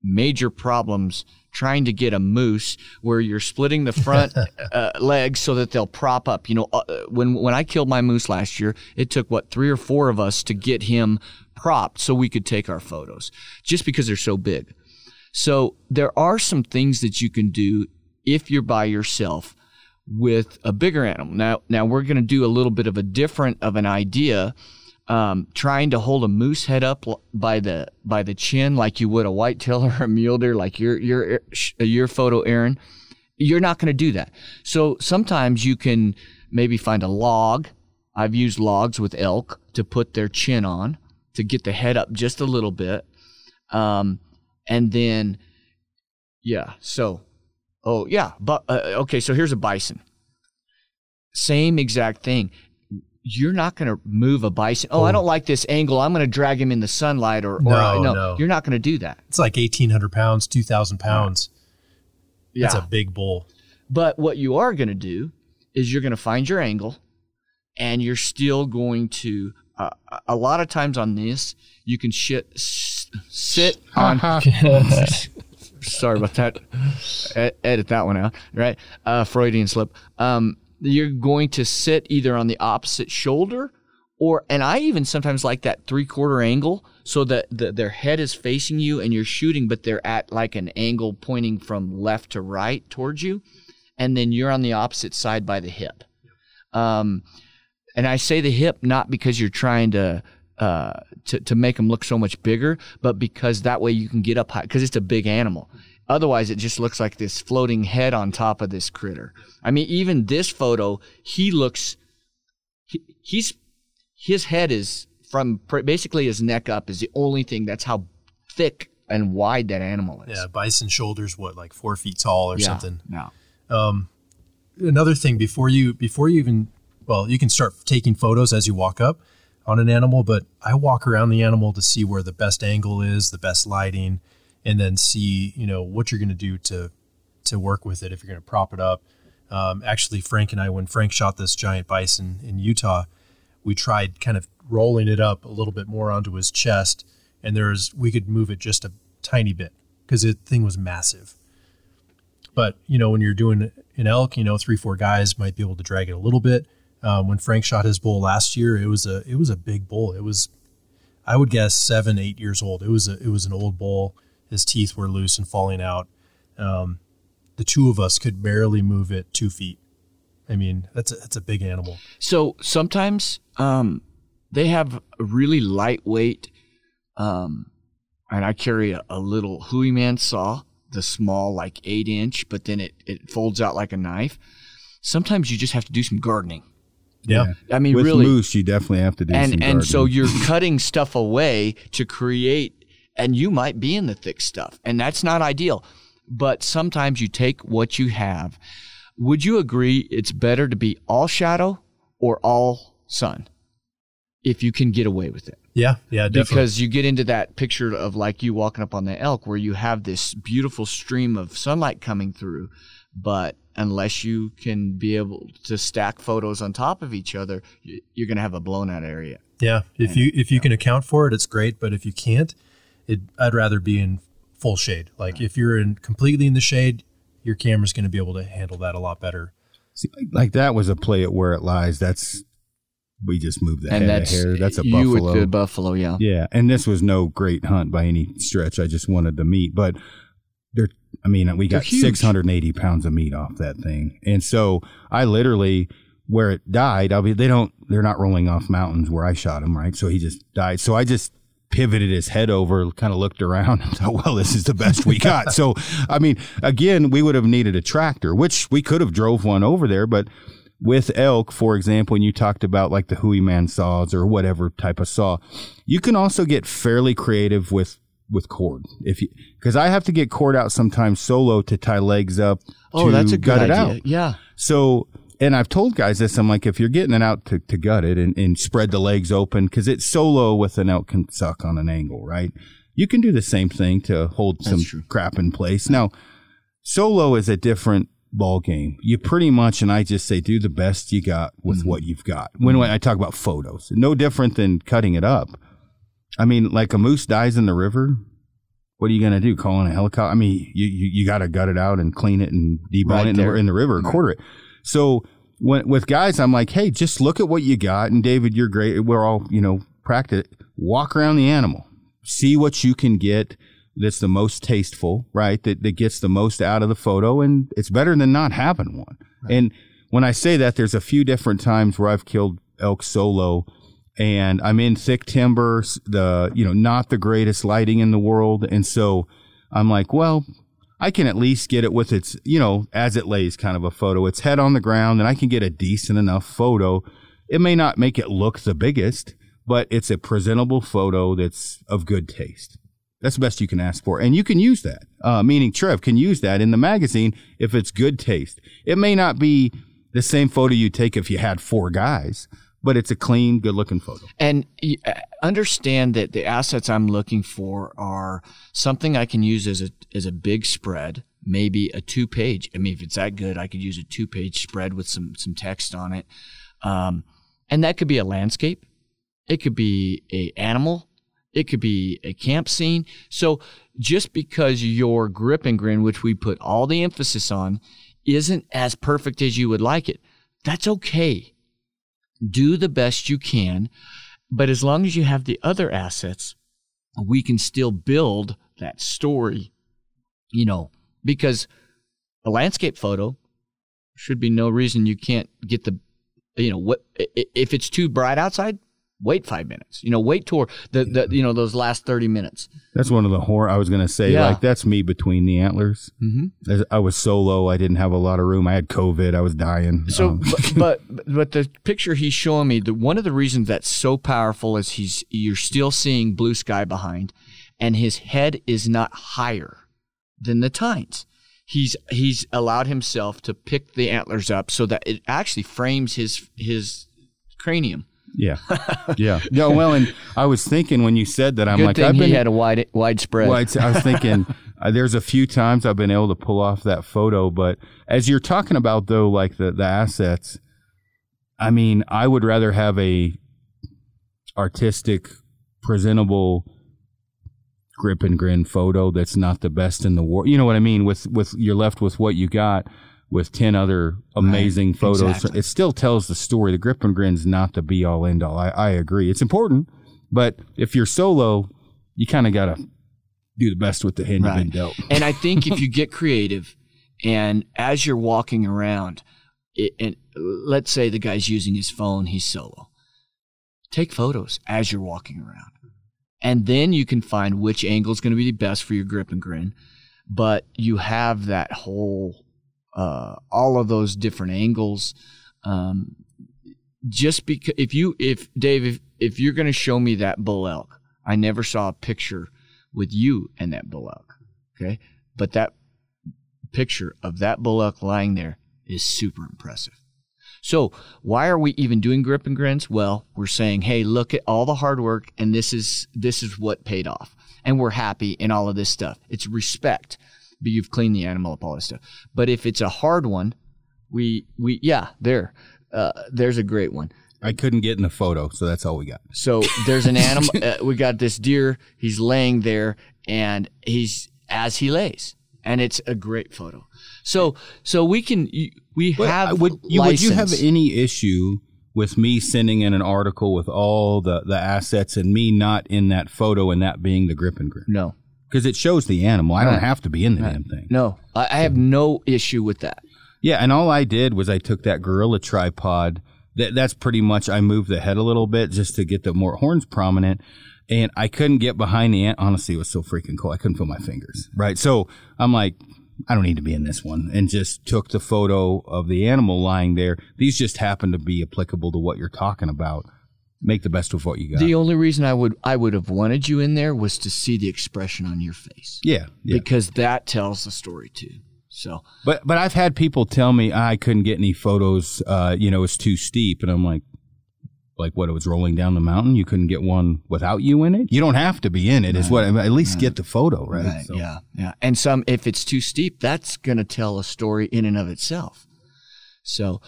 major problems trying to get a moose where you're splitting the front [laughs] uh, legs so that they'll prop up. You know, uh, when when I killed my moose last year, it took what three or four of us to get him propped so we could take our photos, just because they're so big. So there are some things that you can do if you're by yourself with a bigger animal. Now, now we're going to do a little bit of a different of an idea. Um, trying to hold a moose head up by the by the chin like you would a white whitetail or a mule deer, like your your your photo, Aaron. You're not going to do that. So sometimes you can maybe find a log. I've used logs with elk to put their chin on to get the head up just a little bit, um, and then yeah. So oh yeah, but uh, okay. So here's a bison. Same exact thing you're not going to move a bison. Oh, I don't like this angle. I'm going to drag him in the sunlight, or, or No, no, no. you're not going to do that. It's like eighteen hundred pounds, two thousand pounds. Yeah. That's a big bull. But what you are going to do is you're going to find your angle, and you're still going to. Uh, a lot of times on this, you can shit, s- sit on. [laughs] [laughs] sorry about that. Edit that one out, right? Uh, Freudian slip. Um, you're going to sit either on the opposite shoulder or, and I even sometimes like that three quarter angle so that the, their head is facing you and you're shooting, but they're at like an angle pointing from left to right towards you. And then you're on the opposite side by the hip. Um, and I say the hip not because you're trying to, uh, to, to make them look so much bigger, but because that way you can get up high because it's a big animal. Otherwise, it just looks like this floating head on top of this critter. I mean, even this photo, he looks, he, he's, his head is from pr- basically his neck up is the only thing. That's how thick and wide that animal is. Yeah, bison shoulders, what like four feet tall or Yeah. something. No. Um, another thing before you before you even well, you can start taking photos as you walk up on an animal, but I walk around the animal to see where the best angle is, the best lighting, and then see you know what you're going to do to to work with it if you're going to prop it up. Um, actually, Frank and I, when Frank shot this giant bison in Utah, we tried kind of rolling it up a little bit more onto his chest, and there's we could move it just a tiny bit because the thing was massive. But you know, when you're doing an elk, you know, three four guys might be able to drag it a little bit. Um, when Frank shot his bull last year, it was a it was a big bull. It was, I would guess seven eight years old. It was a it was an old bull. His teeth were loose and falling out. Um, the two of us could barely move it two feet. I mean, that's a, that's a big animal. So sometimes um, they have a really lightweight, um, and I carry a, a little Hooyman saw, the small, like eight inch, but then it, it folds out like a knife. Sometimes you just have to do some gardening. Yeah. I mean, With really. moose, you definitely have to do some and and so you're cutting stuff away to create and you might be in the thick stuff and that's not ideal but sometimes you take what you have would you agree it's better to be all shadow or all sun if you can get away with it Yeah. Yeah. Definitely. because you get into that picture of like you walking up on the elk where you have this beautiful stream of sunlight coming through but unless you can be able to stack photos on top of each other you're going to have a blown out area Yeah, if you if you can account for it, it's great. But if you can't, it I'd rather be in full shade. Like if you're in completely in the shade, your camera's going to be able to handle that a lot better. See, like, like that was a play at where it lies. That's we just moved the and head that's a hair. That's a you buffalo. with the buffalo yeah Yeah, and this was no great hunt by any stretch. I just wanted the meat, but they're. I mean, we got 680 pounds of meat off that thing, and so I literally, where it died, I'll be. They don't. They're not rolling off mountains where I shot him, right? So he just died. So I just pivoted his head over, kind of looked around, [laughs] and thought, well, this is the best we got. so, I mean, again, we would have needed a tractor, which we could have drove one over there, but with elk, for example, when you talked about like the Hooyman saws or whatever type of saw, you can also get fairly creative with with cord. If you because I have to get cord out sometimes solo to tie legs up. oh that's a good gut idea it out. yeah So, and I've told guys this. I'm like, if you're getting it out to, to gut it and, and spread the legs open, because it's solo with an elk can suck on an angle, right? You can do the same thing to hold some crap in place. Now, solo is a different ball game. You pretty much, and I just say, do the best you got with Mm-hmm. what you've got. When, when I talk about photos, no different than cutting it up. I mean, like a moose dies in the river. What are you gonna do? Call in a helicopter? I mean, you you, you got to gut it out and clean it and debone Right it in the, in the river, and quarter it. So when, with guys, I'm like, hey, just look at what you got. And David, you're great. We're all you know practice. Walk around the animal, see what you can get that's the most tasteful, right? That that gets the most out of the photo, and it's better than not having one. And when I say that, there's a few different times where I've killed elk solo and I'm in thick timber, the you know not the greatest lighting in the world, and so I'm like, well, I can at least get it with its you know as it lays kind of a photo, its head on the ground, and I can get a decent enough photo. It may not make it look the biggest, but it's a presentable photo that's of good taste. That's the best you can ask for, and you can use that. Uh, meaning, Trev can use that in the magazine if it's good taste. It may not be the same photo you take if you had four guys, but it's a clean, good-looking photo. and uh, understand that the assets I'm looking for are something I can use as a as a big spread, maybe a two page. I mean, if it's that good, I could use a two page spread with some some text on it, um, and that could be a landscape, it could be a animal, it could be a camp scene. So just because your grip and grin, which we put all the emphasis on, isn't as perfect as you would like it, that's okay do the best you can. But as long as you have the other assets, we can still build that story, you know, because a landscape photo should be no reason you can't get the, you know, what if it's too bright outside, wait five minutes, you know, wait till the, the you know, those last 30 minutes. That's one of the horror. I was going to say, Yeah. like, that's me between the antlers. Mm-hmm. I was solo. I didn't have a lot of room. I had COVID. I was dying. So, Um, but, [laughs] but but the picture he's showing me, the one of the reasons that's so powerful is he's you're still seeing blue sky behind, and his head is not higher than the tines. He's he's allowed himself to pick the antlers up so that it actually frames his his cranium. Yeah, [laughs] yeah, yeah. Well, and I was thinking when you said that, I'm Good like, I've he been. had a wide widespread. it's- I was thinking [laughs] uh, there's a few times I've been able to pull off that photo, but as you're talking about though, like the the assets, I mean, I would rather have a artistic, presentable grip and grin photo that's not the best in the world. You know what I mean? With with you're left with what you got with 10 other amazing right, photos. Exactly. It still tells the story. The grip and grin's not the be all end all. I, I agree. It's important, but if you're solo, you kind of got to do the best with the hand right. you've been dealt. and I think if you [laughs] get creative and as you're walking around, it, and let's say the guy's using his phone, he's solo. Take photos as you're walking around. And then you can find which angle is going to be the best for your grip and grin. But you have that whole, uh, all of those different angles. Um, just because if you, if Dave, if, if you're going to show me that bull elk, I never saw a picture with you and that bull elk. Okay. But that picture of that bull elk lying there is super impressive. So, why are we even doing grip and grins? Well, we're saying, "Hey, look at all the hard work and this is this is what paid off." And we're happy in all of this stuff. It's respect. But you've cleaned the animal up all this stuff. But if it's a hard one, we we yeah, there. Uh, there's a great one. I couldn't get in the photo, so that's all we got. So there's an animal. uh, we got this deer. He's laying there, and he's as he lays, and it's a great photo. So so we can we have would you, would you have any issue with me sending in an article with all the the assets and me not in that photo and that being the grip and grip? No, because it shows the animal. I don't have to be in the damn thing. No, I, I have no issue with that. Yeah, and all I did was I took that gorilla tripod. That that's pretty much. I moved the head a little bit just to get the more horns prominent and I couldn't get behind the ant. Honestly, it was so freaking cool. I couldn't feel my fingers. Right. So I'm like, I don't need to be in this one, and just took the photo of the animal lying there. These just happen to be applicable to what you're talking about. Make the best of what you got. The only reason I would I would have wanted you in there was to see the expression on your face. Yeah, yeah. because that tells the story too. So, but but I've had people tell me I couldn't get any photos. Uh, you know, it's too steep, and I'm like, like what it was rolling down the mountain. You couldn't get one without you in it. You don't have to be in it. Right. Is what I mean, at least right. get the photo right. right. So. Yeah, yeah. And some if it's too steep, that's going to tell a story in and of itself. So,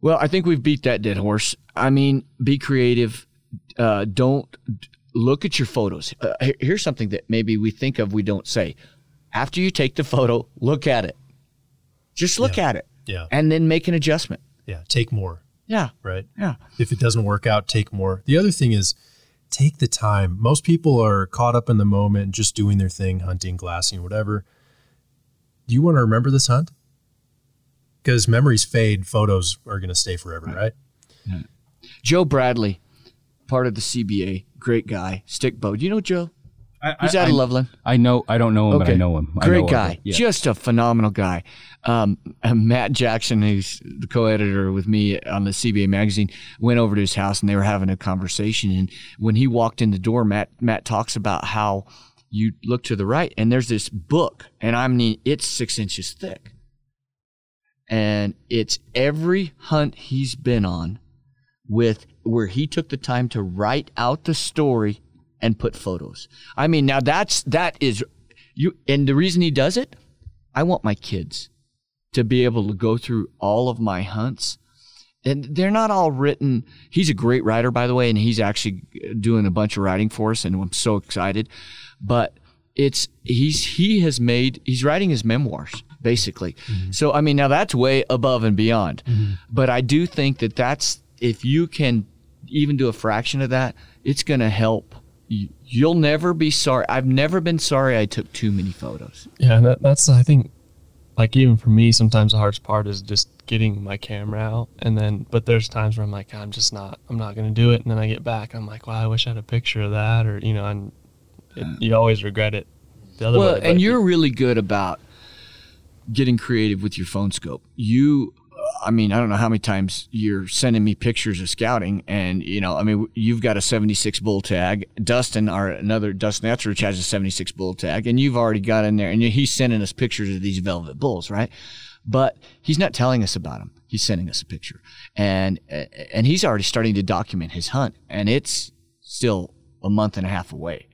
well, I think we've beat that dead horse. I mean, be creative. Uh, don't look at your photos. Uh, here's something that maybe we think of, we don't say. After you take the photo, look at it. Just look yeah. at it. Yeah. And then make an adjustment. Yeah. Take more. Yeah. Right. Yeah. If it doesn't work out, take more. The other thing is take the time. Most people are caught up in the moment, just doing their thing, hunting, glassing, whatever. Do you want to remember this hunt? Because memories fade, photos are going to stay forever, right? right? Joe Bradley, part of the CBA, great guy, stick bow. Do you know Joe? I, He's out I, of Loveland. I know. I don't know him, okay. but I know him. Great know guy. Yeah. Just a phenomenal guy. Um, Matt Jackson, who's the co-editor with me on the CBA magazine, went over to his house and they were having a conversation. And when he walked in the door, Matt Matt talks about how you look to the right and there's this book, and I mean it's six inches thick, and it's every hunt he's been on with where he took the time to write out the story and put photos. I mean, now that's that is you and the reason he does it, I want my kids to be able to go through all of my hunts. And they're not all written. He's a great writer, by the way, and he's actually doing a bunch of writing for us, and I'm so excited. But it's he's he has made he's writing his memoirs basically. Mm-hmm. So I mean, now that's way above and beyond. Mm-hmm. But I do think that that's if you can even do a fraction of that, it's going to help you'll never be sorry. I've never been sorry I took too many photos. Yeah, that, that's I think like even for me sometimes the hardest part is just getting my camera out and then but there's times where I'm like I'm just not I'm not going to do it and then I get back I'm like wow I wish I had a picture of that or you know and it, you always regret it the other well, way. and you're really good about getting creative with your phone scope. You I mean, I don't know how many times you're sending me pictures of scouting, and you know, I mean, you've got a 76 bull tag. Dustin, our another Dustin Etheridge has a 76 bull tag, and you've already got in there, and he's sending us pictures of these velvet bulls, right? But he's not telling us about them. He's sending us a picture, and and he's already starting to document his hunt, and it's still a month and a half away.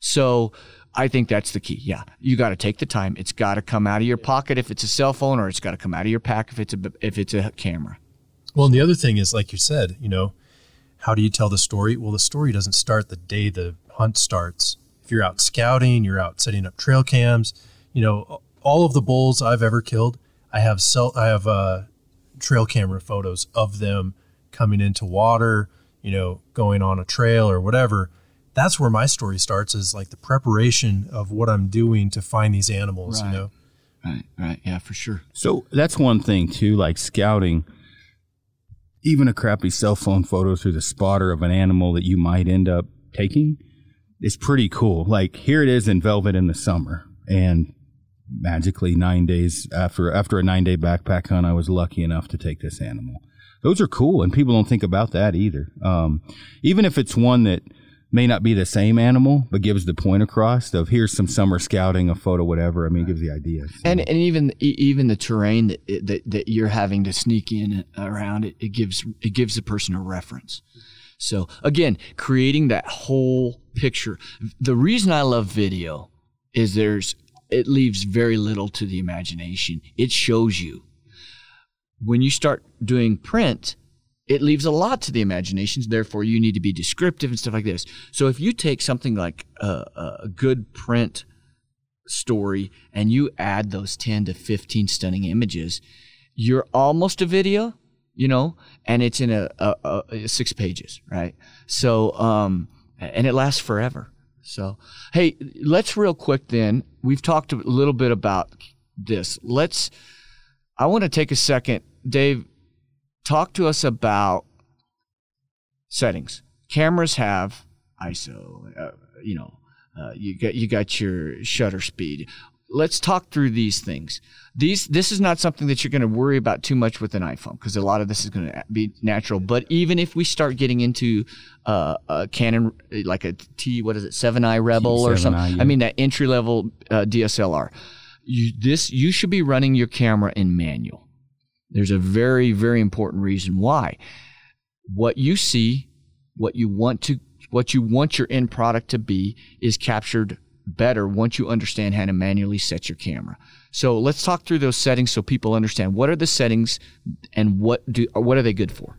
So I think that's the key. Yeah, you got to take the time. It's got to come out of your pocket if it's a cell phone, or it's got to come out of your pack if it's a if it's a camera. Well, and the other thing is, like you said, you know, how do you tell the story? Well, the story doesn't start the day the hunt starts. If you're out scouting, you're out setting up trail cams. You know, all of the bulls I've ever killed, I have cell, I have uh, trail camera photos of them coming into water. You know, going on a trail or whatever. That's where my story starts. Is like the preparation of what I'm doing to find these animals. Right. You know. Right, right, yeah, for sure. So that's one thing too, like scouting. Even a crappy cell phone photo through the spotter of an animal that you might end up taking is pretty cool. Like here it is in velvet in the summer, and magically nine days after after a nine day backpack hunt, I was lucky enough to take this animal. Those are cool, and people don't think about that either. Um, even if it's one that may not be the same animal, but gives the point across of here's some summer scouting, a photo, whatever. I mean, gives the idea. So- And and even even the terrain that that, that you're having to sneak in uh, around it, it gives it gives the person a reference. So again, creating that whole picture. The reason I love video is there's it leaves very little to the imagination. It shows you. When you start doing print, it leaves a lot to the imagination. Therefore, you need to be descriptive and stuff like this. So if you take something like a, a good print story and you add those 10 to 15 stunning images, you're almost a video, you know, and it's in a, a, a six pages, right? So, um, and it lasts forever. So, hey, let's real quick then. We've talked a little bit about this. Let's, I want to take a second, Dave, talk to us about settings. Cameras have ISO, uh, you know, uh, you got you got your shutter speed. Let's talk through these things. These this is not something that you're going to worry about too much with an iPhone because a lot of this is going to be natural. But even if we start getting into uh, a Canon like a T what is it seven I Rebel or T7i, something, yeah. I mean that entry level uh, DSLR, you this you should be running your camera in manual. There's a very very important reason why. What you see, what you want to what you want your end product to be is captured better once you understand how to manually set your camera. So let's talk through those settings so people understand what are the settings and what do what are they good for.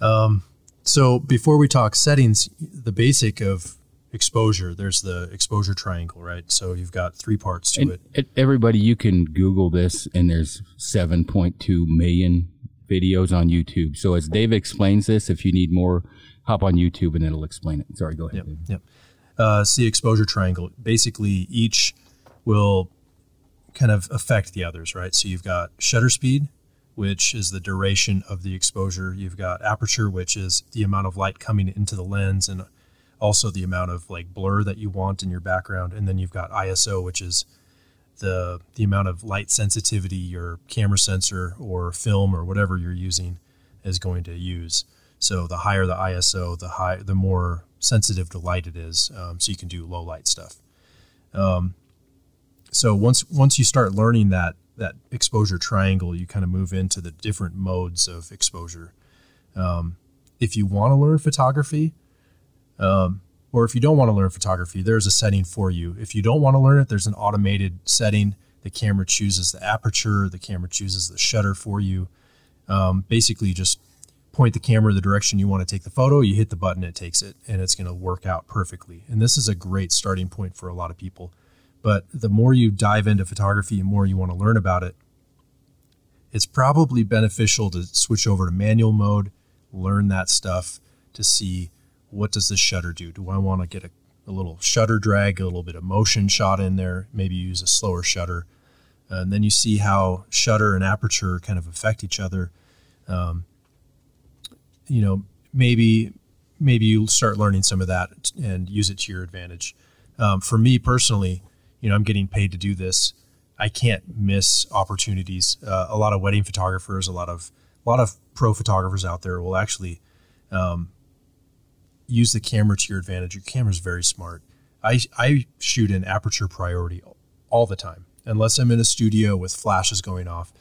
Um, So before we talk settings, the basic of exposure, there's the exposure triangle, right? So you've got three parts to it. e- everybody, you can Google this, and there's 7.2 million videos on YouTube. So as Dave explains this, if you need more, hop on YouTube and it'll explain it. Sorry, go ahead. Dave. Yep. Uh, see exposure triangle. Basically, each will kind of affect the others, right? So you've got shutter speed, which is the duration of the exposure. You've got aperture, which is the amount of light coming into the lens and also the amount of like blur that you want in your background. And then you've got ISO, which is the the amount of light sensitivity your camera sensor or film or whatever you're using is going to use. So the higher the ISO, the high the more sensitive to light it is. Um, so you can do low light stuff. Um, so once once you start learning that that exposure triangle, you kind of move into the different modes of exposure. Um, if you want to learn photography, um, or if you don't want to learn photography, there's a setting for you. If you don't want to learn it, there's an automated setting. The camera chooses the aperture, the camera chooses the shutter for you. Um, basically, just point the camera the direction you want to take the photo, you hit the button, it takes it, and it's going to work out perfectly. And this is a great starting point for a lot of people. But the more you dive into photography and more you want to learn about it, it's probably beneficial to switch over to manual mode, learn that stuff to see what does this shutter do? Do I want to get a, a little shutter drag, a little bit of motion shot in there? Maybe use a slower shutter. And then you see how shutter and aperture kind of affect each other. Um, you know, maybe maybe you start learning some of that and use it to your advantage. Um, for me personally, you know, I'm getting paid to do this. I can't miss opportunities. Uh, a lot of wedding photographers, a lot of a lot of pro photographers out there will actually um, use the camera to your advantage. Your camera's very smart. I I shoot in aperture priority all the time, unless I'm in a studio with flashes going off.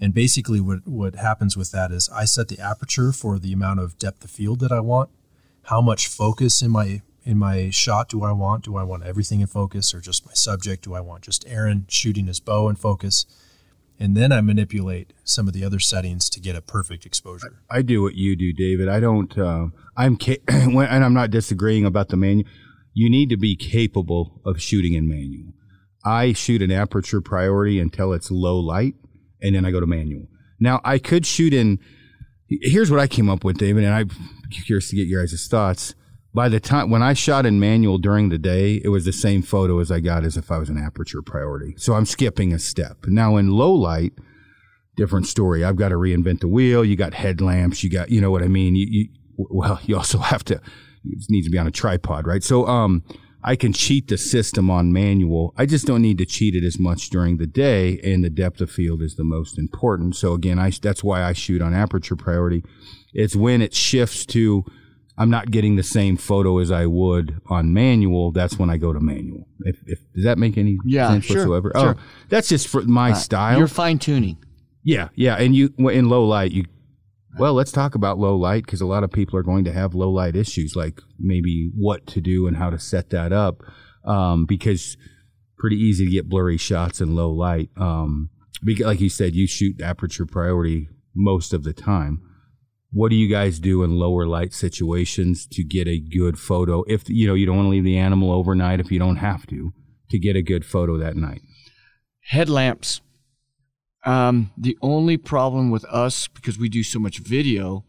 And basically, what what happens with that is I set the aperture for the amount of depth of field that I want. How much focus in my in my shot do I want? Do I want everything in focus or just my subject? Do I want just Aaron shooting his bow in focus? And then I manipulate some of the other settings to get a perfect exposure. I do what you do, David. I don't. Uh, I'm ca- [clears throat] and I'm not disagreeing about the manual. you need to be capable of shooting in manual. I shoot an aperture priority until it's low light, and then I go to manual. Now I could shoot in. Here's what I came up with, David, and I'm curious to get your guys' thoughts. By the time when I shot in manual during the day, it was the same photo as I got as if I was an aperture priority. So I'm skipping a step. Now in low light, different story. I've got to reinvent the wheel. You got headlamps. You got, you know what I mean. You, you well, [laughs] you also have to. It needs to be on a tripod, right? So, um, I can cheat the system on manual. I just don't need to cheat it as much during the day, and the depth of field is the most important. So again, I that's why I shoot on aperture priority. It's when it shifts to I'm not getting the same photo as I would on manual. That's when I go to manual. If, if does that make any Yeah, sense sure, whatsoever? sure. Oh, that's just for my style. You're fine tuning. Yeah, yeah, and you in low light, you. Well, let's talk about low light because a lot of people are going to have low light issues, like maybe what to do and how to set that up, um, because pretty easy to get blurry shots in low light. Um, because, like you said, you shoot aperture priority most of the time. What do you guys do in lower light situations to get a good photo? If you know you don't want to leave the animal overnight, if you don't have to, to get a good photo that night. Headlamps. Um, the only problem with us, because we do so much video,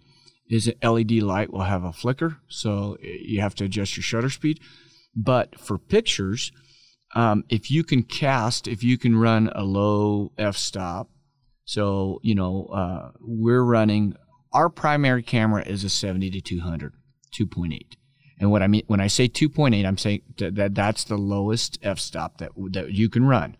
is an LED light will have a flicker, so you have to adjust your shutter speed. But for pictures, um, if you can cast, if you can run a low f stop, so you know uh, we're running our primary camera is a 70 to 200, 2.8. And what I mean when I say 2.8, I'm saying that, that that's the lowest f stop that that you can run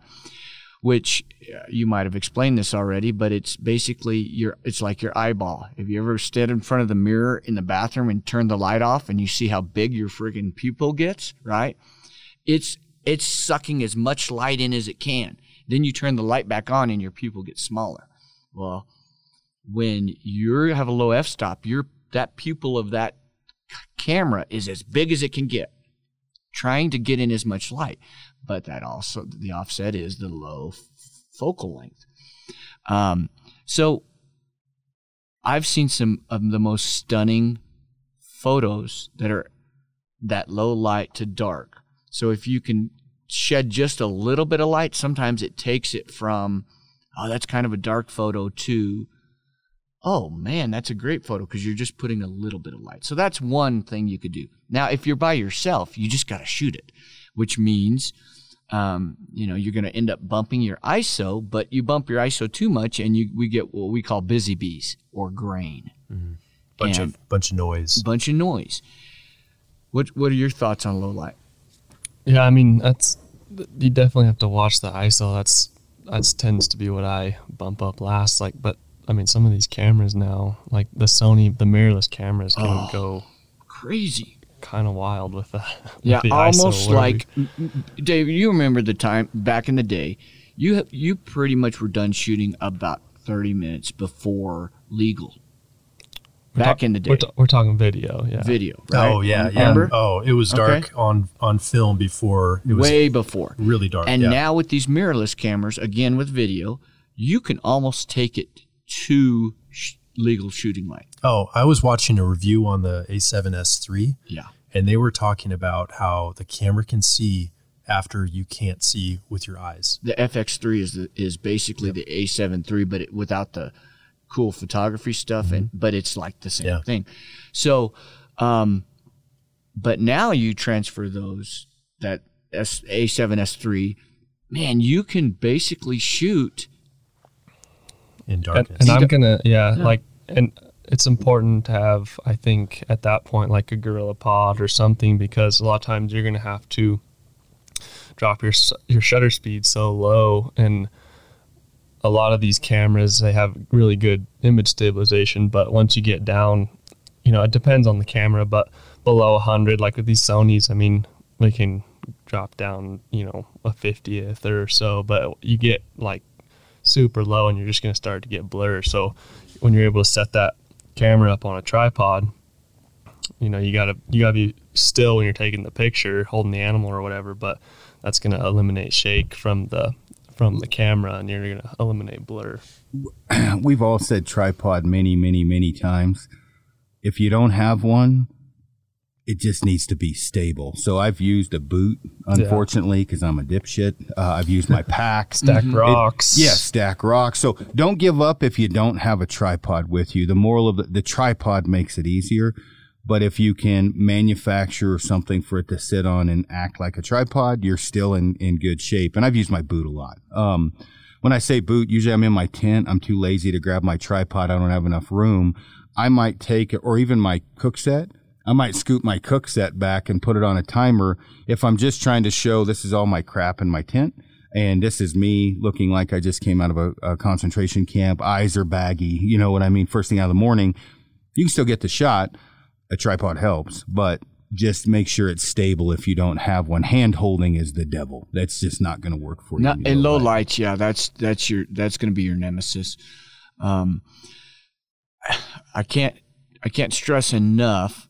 which uh, you might have explained this already, but it's basically your it's like your eyeball. If you ever stood in front of the mirror in the bathroom and turned the light off and you see how big your friggin' pupil gets, right? It's it's sucking as much light in as it can. Then you turn the light back on and your pupil gets smaller. Well, when you have a low f-stop, your that pupil of that camera is as big as it can get, trying to get in as much light but that also the offset is the low f- focal length. Um, so I've seen some of the most stunning photos that are that low light to dark. So if you can shed just a little bit of light, sometimes it takes it from oh that's kind of a dark photo to oh man that's a great photo because you're just putting a little bit of light. So that's one thing you could do. Now if you're by yourself, you just got to shoot it, which means um, you know, you're going to end up bumping your ISO, but you bump your ISO too much, and you we get what we call busy bees or grain, Mm-hmm. bunch And- of bunch of noise. bunch of noise. What What are your thoughts on low light? Yeah, I mean that's you definitely have to watch the ISO. That's that tends to be what I bump up last. Like, but I mean some of these cameras now, like the Sony, the mirrorless cameras can Oh. go Crazy. kind of wild with the [laughs] with Yeah, the ISO, almost where we- like Dave. You remember the time back in the day? You have, you pretty much were done shooting about thirty minutes before legal. we're Back ta- in the day, We're, ta- we're talking video, yeah. video. Oh, right? Oh yeah, yeah. Remember? Oh, it was dark Okay. on on film before it was way before. really dark. And yeah. now with these mirrorless cameras, again with video, you can almost take it to sh- legal shooting light. oh, I was watching a review on the A7S III, Yeah. and they were talking about how the camera can see after you can't see with your eyes. The FX3 is the, is basically the A7 III, but it, without the cool photography stuff, and but it's like the same Yeah. thing. So, um, but now you transfer those that S, A7 S3, man, you can basically shoot. In and, darkness. and I'm gonna yeah, like and it's important to have I think at that point like a gorilla pod or something because a lot of times you're gonna have to drop your your shutter speed so low and a lot of these cameras they have really good image stabilization but once you get down you know it depends on the camera but below 100 like with these Sony's I mean they can drop down you know a 50th or so but you get like super low and you're just going to start to get blur. So when you're able to set that camera up on a tripod, you know, you got to you got to be still when you're taking the picture, holding the animal or whatever, but that's going to eliminate shake from the from the camera and you're going to eliminate blur. [clears throat] we've all said tripod many, many, many times. If you don't have one, it just needs to be stable. So I've used a boot, unfortunately, because I'm a dipshit. Uh, I've used my [laughs] pack. Stack rocks. Yeah, stack rocks. So don't give up if you don't have a tripod with you. The moral of the, the tripod makes it easier. But if you can manufacture something for it to sit on and act like a tripod, you're still in, in good shape. And I've used my boot a lot. Um, when I say boot, usually I'm in my tent. I'm too lazy to grab my tripod. I don't have enough room. I might take it, or even my cook set. I might scoop my cook set back and put it on a timer if I'm just trying to show this is all my crap in my tent. And this is me looking like I just came out of a, a concentration camp. Eyes are baggy. You know what I mean? First thing out of the morning. You can still get the shot. A tripod helps, but just make sure it's stable if you don't have one. Hand holding is the devil. That's just not going to work for you. Not, in in low light. lights, yeah, that's that's your that's going to be your nemesis. Um, I can't I can't stress enough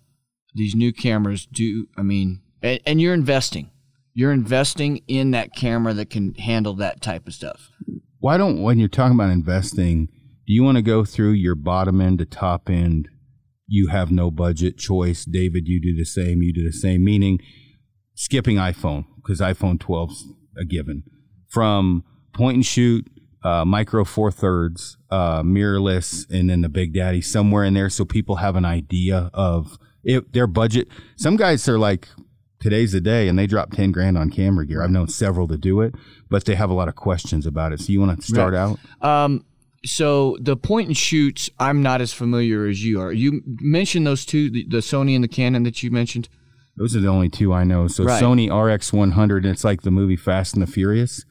these new cameras do. I mean, and, and you're investing. You're investing in that camera that can handle that type of stuff. Why don't when you're talking about investing, do you want to go through your bottom end to top end? You have no budget choice. David, you do the same. You do the same. Meaning, skipping iPhone because iPhone 12's a given. From point and shoot, uh, micro four thirds, uh, mirrorless, and then the Big Daddy somewhere in there, so people have an idea of it, their budget. Some guys are like, today's the day, and they drop ten grand on camera gear. I've known several to do it, but they have a lot of questions about it. So you want to start out? Um, so the point and shoots, I'm not as familiar as you are. You mentioned those two, the, the Sony and the Canon that you mentioned. Those are the only two I know. So Right. Sony RX100, it's like the movie Fast and the Furious.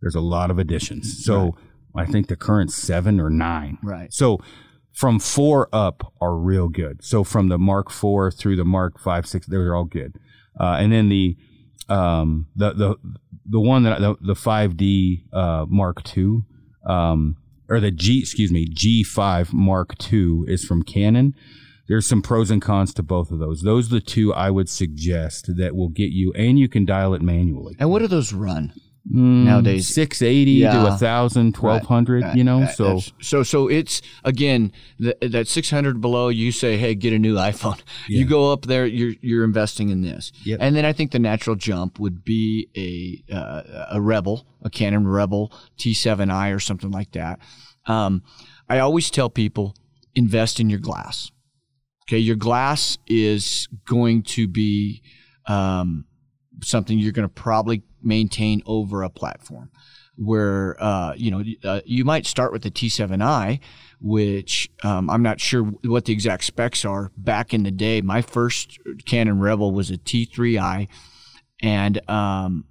There's a lot of additions. So I think the current seven or nine. Right. So from four up are real good. So from the Mark Four through the Mark Five, Six, they're all good. Uh, and then the um, the the the one that the, the 5D uh, Mark Two um, or the G excuse me G5 Mark Two is from Canon. There's some pros and cons to both of those. Those are the two I would suggest that will get you, and you can dial it manually. And what do those run? Mm, Nowadays. 680 to Yeah. 1000, 1200, you know, That- so so so it's again the, that 600 below. You say, hey, get a new iPhone. [laughs] You go up there, you're you're investing in this, Yep. and then I think the natural jump would be a uh, a Rebel, a Canon Rebel T7i or something like that. Um, I always tell people invest in your glass. Okay, your glass is going to be um, something you're going to probably maintain over a platform where uh, you know uh, you might start with the T7i, which um, I'm not sure what the exact specs are. Back in the day, my first Canon Rebel was a T3i, and um,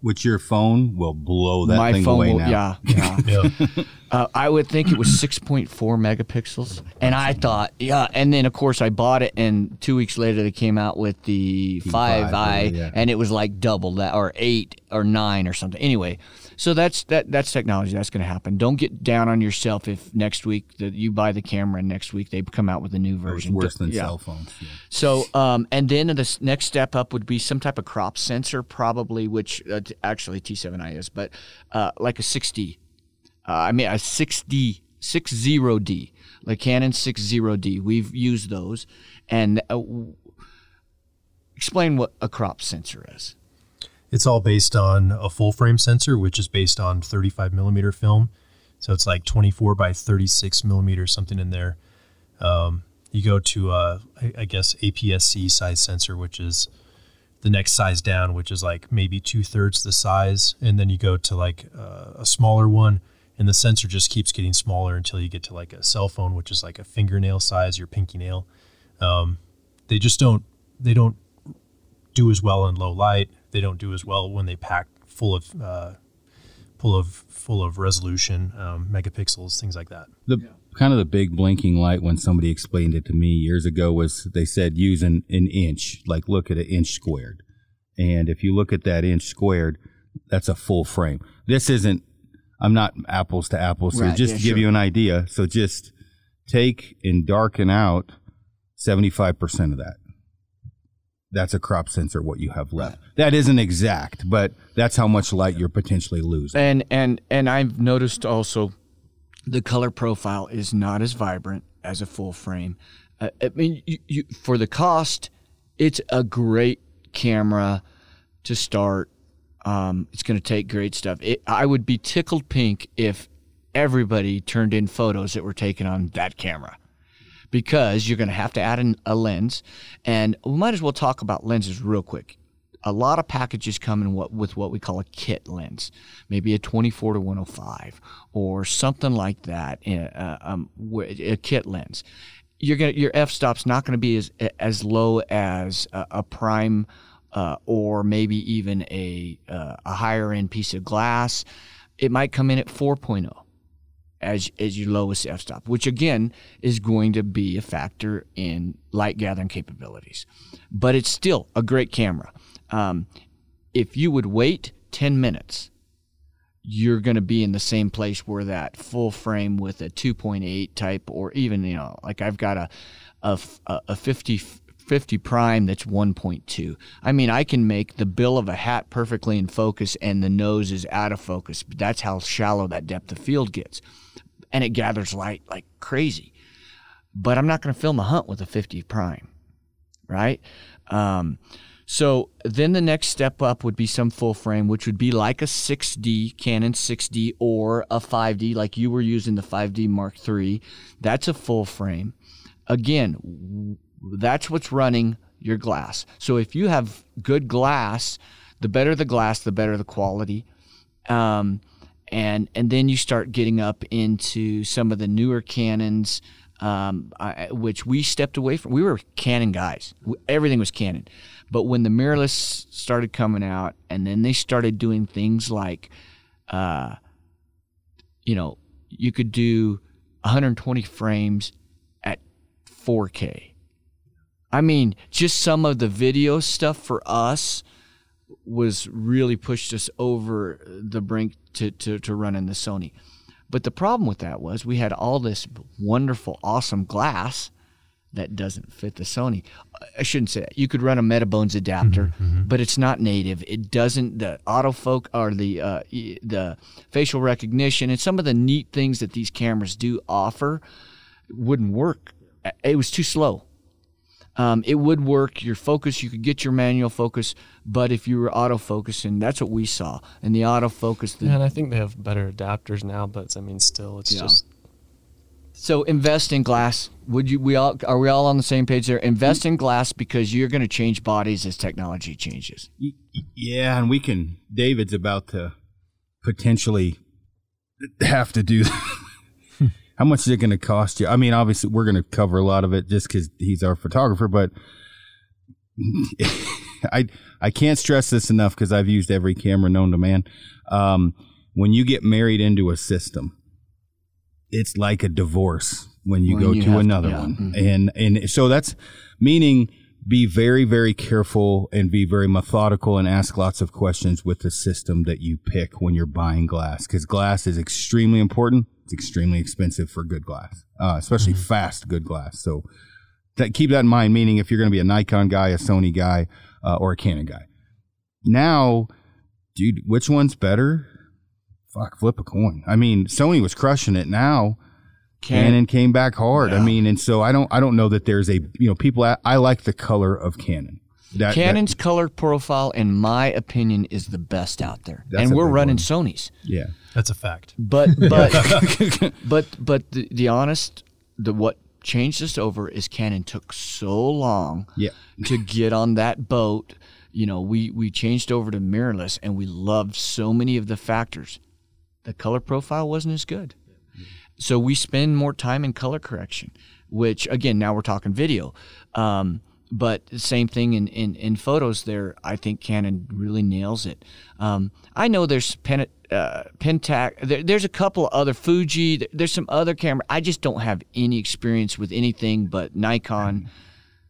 which your phone will blow that my thing phone away will, now. yeah, yeah. [laughs] Yeah. Uh, I would think it was 6.4 megapixels, and I thought, yeah. And then of course I bought it, and two weeks later they came out with the five, 5i, yeah. and it was like double that, or eight or nine or something. Anyway, so that's that that's technology. That's going to happen. Don't get down on yourself if next week that you buy the camera, and next week they come out with a new It's version. worse than Yeah. cell phones. yeah. So, um, and then the next step up would be some type of crop sensor, probably, which uh, actually T7i is, but uh, like a 6D. Uh, I mean, a 6D, 60D, like Canon 60D. We've used those. And uh, w- explain what a crop sensor is. It's all based on a full frame sensor, which is based on 35 millimeter film. So it's like 24 by 36 millimeter, something in there. Um, you go to, uh, I, guess, APS-C size sensor, which is the next size down, which is like maybe two thirds the size. And then you go to like uh, a smaller one, and the sensor just keeps getting smaller until you get to like a cell phone, which is like a fingernail size, your pinky nail. Um, they just don't, they don't do as well in low light. They don't do as well when they pack full of uh, full of full of resolution, um, megapixels, things like that. The kind of the big blinking light when somebody explained it to me years ago was they said use an, an inch, like look at an inch squared. And if you look at that inch squared, that's a full frame. This isn't, I'm not apples to apples here, Right, just yeah, to give sure. you an idea. So just take and darken out 75% of that. That's a crop sensor, what you have left. That isn't exact, but that's how much light you're potentially losing. And and and I've noticed also the color profile is not as vibrant as a full frame. Uh, I mean, you, you, for the cost, it's a great camera to start. Um, it's going to take great stuff. It, I would be tickled pink if everybody turned in photos that were taken on that camera because you're going to have to add in a lens. And we might as well talk about lenses real quick. A lot of packages come in what, with what we call a kit lens, maybe a 24 to 105 or something like that, uh, um, a kit lens. You're gonna, your f-stop's not going to be as as low as a, a prime uh, or maybe even a uh, a higher end piece of glass. It might come in at 4.0 as as your lowest f-stop, which again is going to be a factor in light gathering capabilities. But it's still a great camera. Um, if you would wait 10 minutes, you're going to be in the same place where that full frame with a 2.8 type, or even you know, like I've got a a, a 50 50 prime that's 1.2. I mean, I can make the bill of a hat perfectly in focus and the nose is out of focus, but that's how shallow that depth of field gets and it gathers light like crazy. But I'm not going to film a hunt with a 50 prime, right? Um, so then the next step up would be some full frame, which would be like a 6D, Canon 6D, or a 5D, like you were using the 5D Mark III. That's a full frame. Again, that's what's running your glass. So if you have good glass, the better the glass, the better the quality. Um, and and then you start getting up into some of the newer Canons, um, I, which we stepped away from. We were Canon guys; everything was Canon. But when the mirrorless started coming out, and then they started doing things like, uh, you know, you could do 120 frames at 4K. I mean, just some of the video stuff for us was really pushed us over the brink to, to, to run in the Sony. But the problem with that was we had all this wonderful, awesome glass that doesn't fit the Sony. I shouldn't say that. You could run a Metabones adapter, mm-hmm, mm-hmm. but it's not native. It doesn't the autofocus or the uh, the facial recognition and some of the neat things that these cameras do offer wouldn't work. It was too slow. Um, it would work. Your focus, you could get your manual focus, but if you were autofocusing, that's what we saw. And the autofocus. The, yeah, and I think they have better adapters now, but I mean, still, it's yeah. just. So invest in glass. Would you? We all are we all on the same page there? Invest in glass because you're going to change bodies as technology changes. Yeah, and we can. David's about to potentially have to do how much is it going to cost you? I mean, obviously, we're going to cover a lot of it just because he's our photographer, but [laughs] I I can't stress this enough because I've used every camera known to man. Um, when you get married into a system, it's like a divorce when you when go you to another to, yeah. one, mm-hmm. and and so that's meaning be very very careful and be very methodical and ask lots of questions with the system that you pick when you're buying glass because glass is extremely important it's extremely expensive for good glass, uh, especially mm-hmm. fast good glass. So that, keep that in mind. Meaning, if you're going to be a Nikon guy, a Sony guy, uh, or a Canon guy, now, dude, which one's better? Fuck, flip a coin. I mean, Sony was crushing it. Now, Canon came back hard. Yeah. I mean, and so I don't, I don't know that there's a, you know, people. I, I like the color of Canon. That, Canon's that, color profile, in my opinion, is the best out there, and we're running one. Sony's. Yeah, that's a fact. But [laughs] but [laughs] but but the, the honest, the what changed us over is Canon took so long yeah. to get on that boat. You know, we we changed over to mirrorless, and we loved so many of the factors. The color profile wasn't as good, so we spend more time in color correction. Which again, now we're talking video. Um, but same thing in, in, in photos there i think canon really nails it um, i know there's pen, uh, pentax there, there's a couple other fuji there's some other camera i just don't have any experience with anything but nikon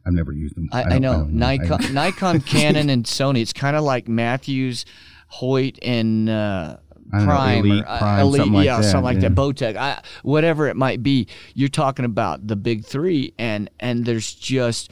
i've never used them i, I, I know, [laughs] I nikon nikon canon and sony it's kind of like Mathews hoyt and uh, Prime, know, elite, or, uh, prime, elite, something yeah, like something like yeah. that. Bowtech, I, whatever it might be. You're talking about the big three, and and there's just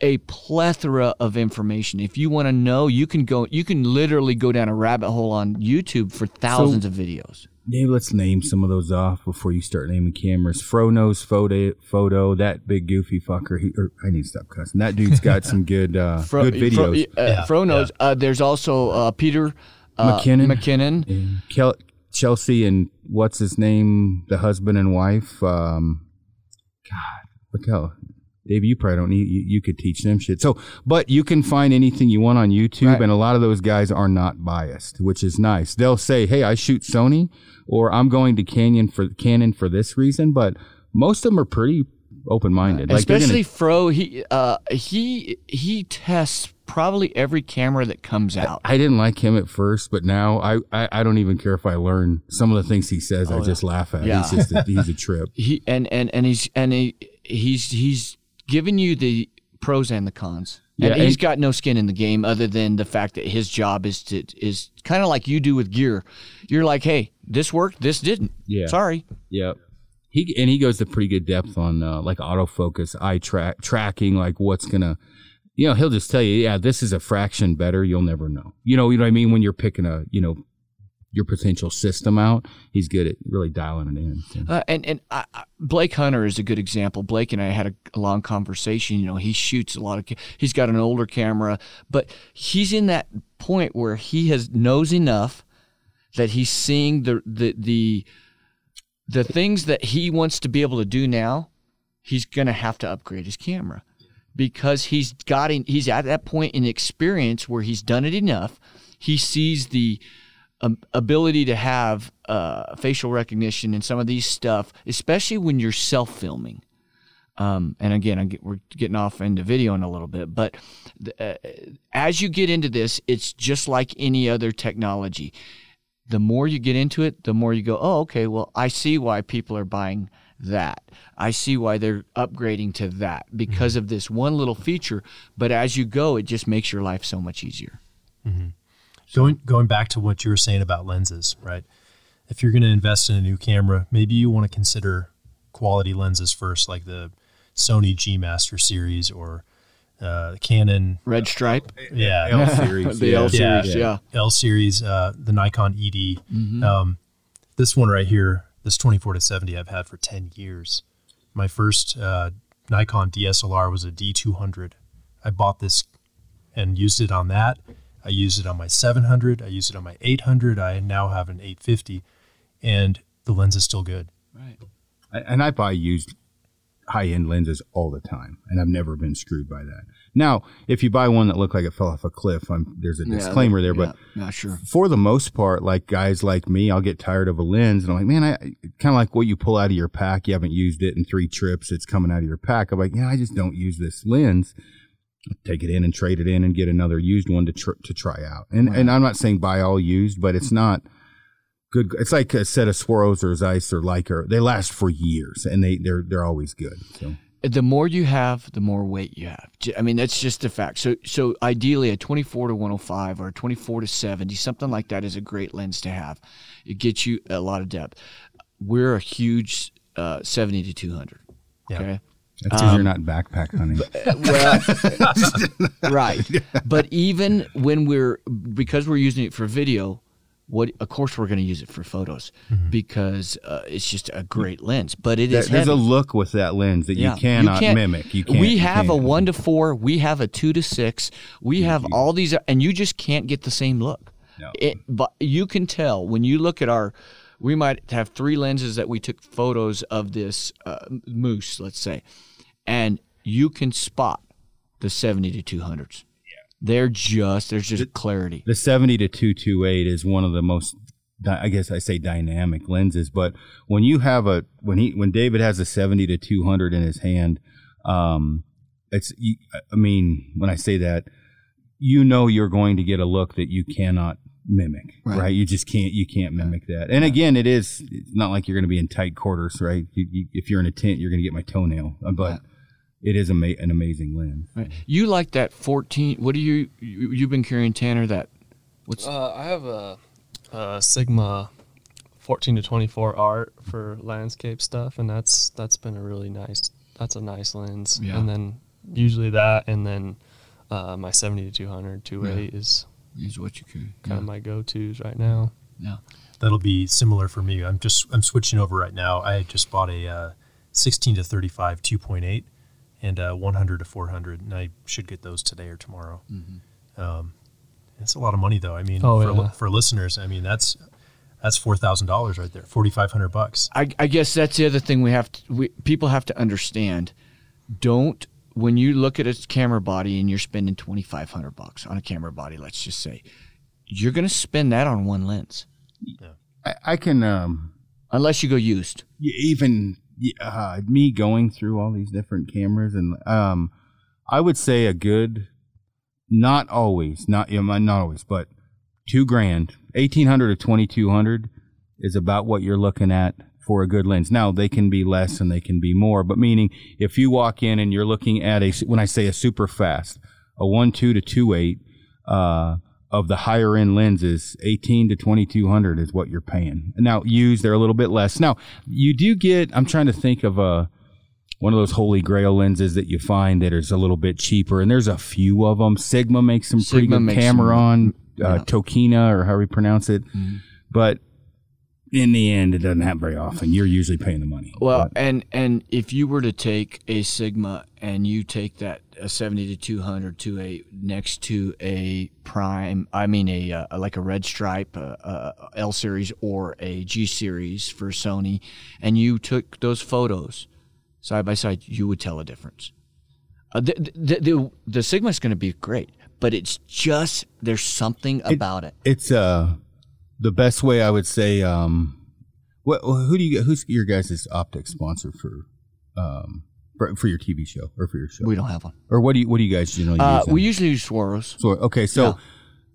a plethora of information. If you want to know, you can go. You can literally go down a rabbit hole on YouTube for thousands so, of videos. Dave, let's name some of those off before you start naming cameras. Fro knows photo, photo. That big goofy fucker. He, or, I need to stop cussing. That dude's got some good, uh, [laughs] Fro, good videos. Fro, uh, Yeah, Fro knows. Uh, there's also uh, Peter uh, McKinnon. McKinnon. Kel- Chelsea and what's his name, the husband and wife. Um, God, look how Dave, you probably don't need. You, you could teach them shit. So, but you can find anything you want on YouTube, Right. and a lot of those guys are not biased, which is nice. They'll say, "Hey, I shoot Sony," or "I'm going to Canyon for Canon for this reason," but most of them are pretty open minded. Like Especially Fro, he uh, he he tests probably every camera that comes out. I didn't like him at first, but now I, I, I don't even care if I learn some of the things he says. I just laugh at. Oh, Yeah. He's just a, he's a trip. [laughs] He and and and he's and he, he's he's giving you the pros and the cons. And Yeah, he's and- got no skin in the game other than the fact that his job is to is kind of like you do with gear. You're like, hey, this worked, this didn't. Yeah. Sorry. Yep. He and he goes to pretty good depth on uh, like autofocus, eye track tracking, like what's gonna, you know, he'll just tell you, yeah, this is a fraction better. You'll never know. You know, you know what I mean. When you're picking a, you know, your potential system out, he's good at really dialing it in. Uh, and and I, Blake Hunter is a good example. Blake and I had a, a long conversation. You know, he shoots a lot of. He's got an older camera, but he's in that point where he has knows enough that he's seeing the the the the things that he wants to be able to do now. He's gonna have to upgrade his camera because he's got he's at that point in experience where he's done it enough. He sees the um, ability to have uh, facial recognition and some of these stuff, especially when you're self filming. Um, and again, get, we're getting off into video in a little bit, but uh, as you get into this, it's just like any other technology. The more you get into it, the more you go, oh, okay, well, I see why people are buying that. I see why they're upgrading to that because of this one little feature. But as you go, it just makes your life so much easier. Going going back to what you were saying about lenses, right? If you're going to invest in a new camera, maybe you want to consider quality lenses first, like the Sony G Master series or uh, Canon. Red stripe, Yeah, L series, the yeah. L Yeah. series, [laughs] yeah. L series, uh, the Nikon ED. Mm-hmm. Um, this one right here, this 24 to 70, I've had for 10 years. My first uh, Nikon DSLR was a D200. I bought this and used it on that. I used it on my 700. I used it on my 800. I now have an 850, and the lens is still good. Right. and I buy used high end lenses all the time, and I've never been screwed by that. Now, if you buy one that looked like it fell off a cliff, I'm, there's a disclaimer there, but yeah, not sure. for the most part, like guys like me, I'll get tired of a lens and I'm like, man, I kind of like what you pull out of your pack. You haven't used it in three trips. It's coming out of your pack. I'm like, yeah, I just don't use this lens. Take it in and trade it in and get another used one to tr- to try out. And and I'm not saying buy all used, but it's not good. It's like a set of Swaros or Zeiss or Leica. They last for years and they they're they're always good. So The more you have, the more weight you have. I mean, that's just a fact. So, so ideally, a 24 to 105 or a 24 to 70, something like that, is a great lens to have. It gets you a lot of depth. We're a huge uh, 70 to 200. Yeah. Okay. that's because you're not backpack hunting. Well, [laughs] [laughs] right. [laughs] But even when we're because we're using it for video, what of course we're going to use it for photos because uh, it's just a great lens. But it There- is there's a look with that lens that Yeah. you cannot can't- mimic. You can't. we you have a can't. one to four. We have a two to six. We have all these, and you just can't get the same look. No. It, but you can tell when you look at our. We might have three lenses that we took photos of this uh, moose, let's say, and you can spot the seventy to two hundreds. Yeah, they're just there's just clarity. the 70 to 228 is one of the most I guess I say dynamic lenses, but when you have a when he when David has a 70 to 200 in his hand, um, it's I mean when I say that, you know you're going to get a look that you cannot mimic, Right. right? You just can't you can't mimic that. And again, it is it's not like you're going to be in tight quarters, right? You, you, if you're in a tent, you're going to get my toenail, uh, but it is ama- an amazing lens. Right. You like that fourteen? What do you, you you've been carrying Tanner? That what's Uh, I have a, a Sigma 14 to 24 art for landscape stuff, and that's that's been a really nice. That's a nice lens. Yeah. And then usually that, and then uh, my 70 to 200 2.8 is is what you can kind of my go-tos right now. Yeah. That'll be similar for me. I'm just I'm switching over right now. I just bought a uh, 16 to 35 2.8 and uh, 100 to 400, and I should get those today or tomorrow. Um, it's a lot of money though. I mean, Oh, for, yeah. for listeners, I mean that's that's four thousand dollars right there, forty five hundred bucks. I, I guess that's the other thing we have to we, people have to understand. Don't when you look at a camera body and you're spending twenty five hundred bucks on a camera body, let's just say, you're going to spend that on one lens I, I can um, unless you go used. even y- uh, me going through all these different cameras and um, I would say a good, not always, not you know, not always, but two grand, eighteen hundred or twenty two hundred is about what you're looking at for a good lens. Now they can be less and they can be more, but meaning if you walk in and you're looking at a when I say a super fast, a one two to two eight. Uh, of the higher end lenses, 18 to 2200 is what you're paying. Now, used, they're a little bit less. Now, you do get, I'm trying to think of a, one of those holy grail lenses that you find that is a little bit cheaper, and there's a few of them. Sigma makes some pretty Sigma good Cameron, some- uh. Tokina, or however you pronounce it. Mhm. But in the end, it doesn't happen very often. You're usually paying the money. Well, But- and and if you were to take a Sigma and you take that a 70 to 200 to a next to a prime, I mean a uh, like a red stripe, a, a L series or a G series for Sony, and you took those photos side by side, you would tell a difference. Uh, the, the, the, the Sigma is going to be great, but it's just there's something about it. it's uh the best way I would say. Um, what who do you who's your guys' optics sponsor for um for, for your TV show or for your show We don't have one. or what do you what do you guys generally Uh, use? we usually use Swaros. So okay, so Yeah.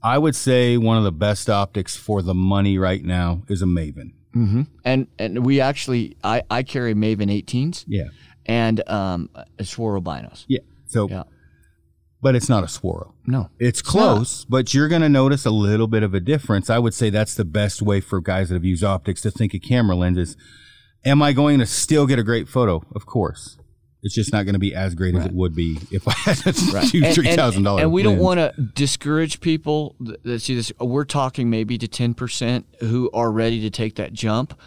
I would say one of the best optics for the money right now is a Maven. Mm-hmm. And and we actually I, I carry Maven 18s Yeah, and um Swaro binos. yeah. So, Yeah. But it's not a Swaro. No. It's close, but you're going to notice a little bit of a difference. I would say that's the best way for guys that have used optics to think of camera lenses. Am I going to still get a great photo? Of course. It's just not going to be as great as it would be if I had a [laughs] two, and, three thousand dollars. And we don't want to discourage people that that see this. We're talking maybe to ten percent who are ready to take that jump,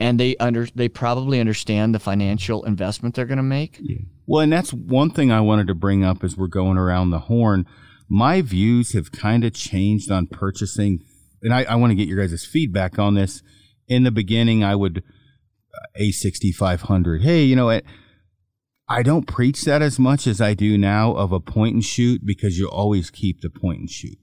and they under they probably understand the financial investment they're going to make. Yeah. Well, and that's one thing I wanted to bring up as we're going around the horn. My views have kind of changed on purchasing, and I, I want to get your guys' feedback on this. In the beginning, I would uh, A6500. Hey, you know what? I don't preach that as much as I do now of a point and shoot because you always keep the point and shoot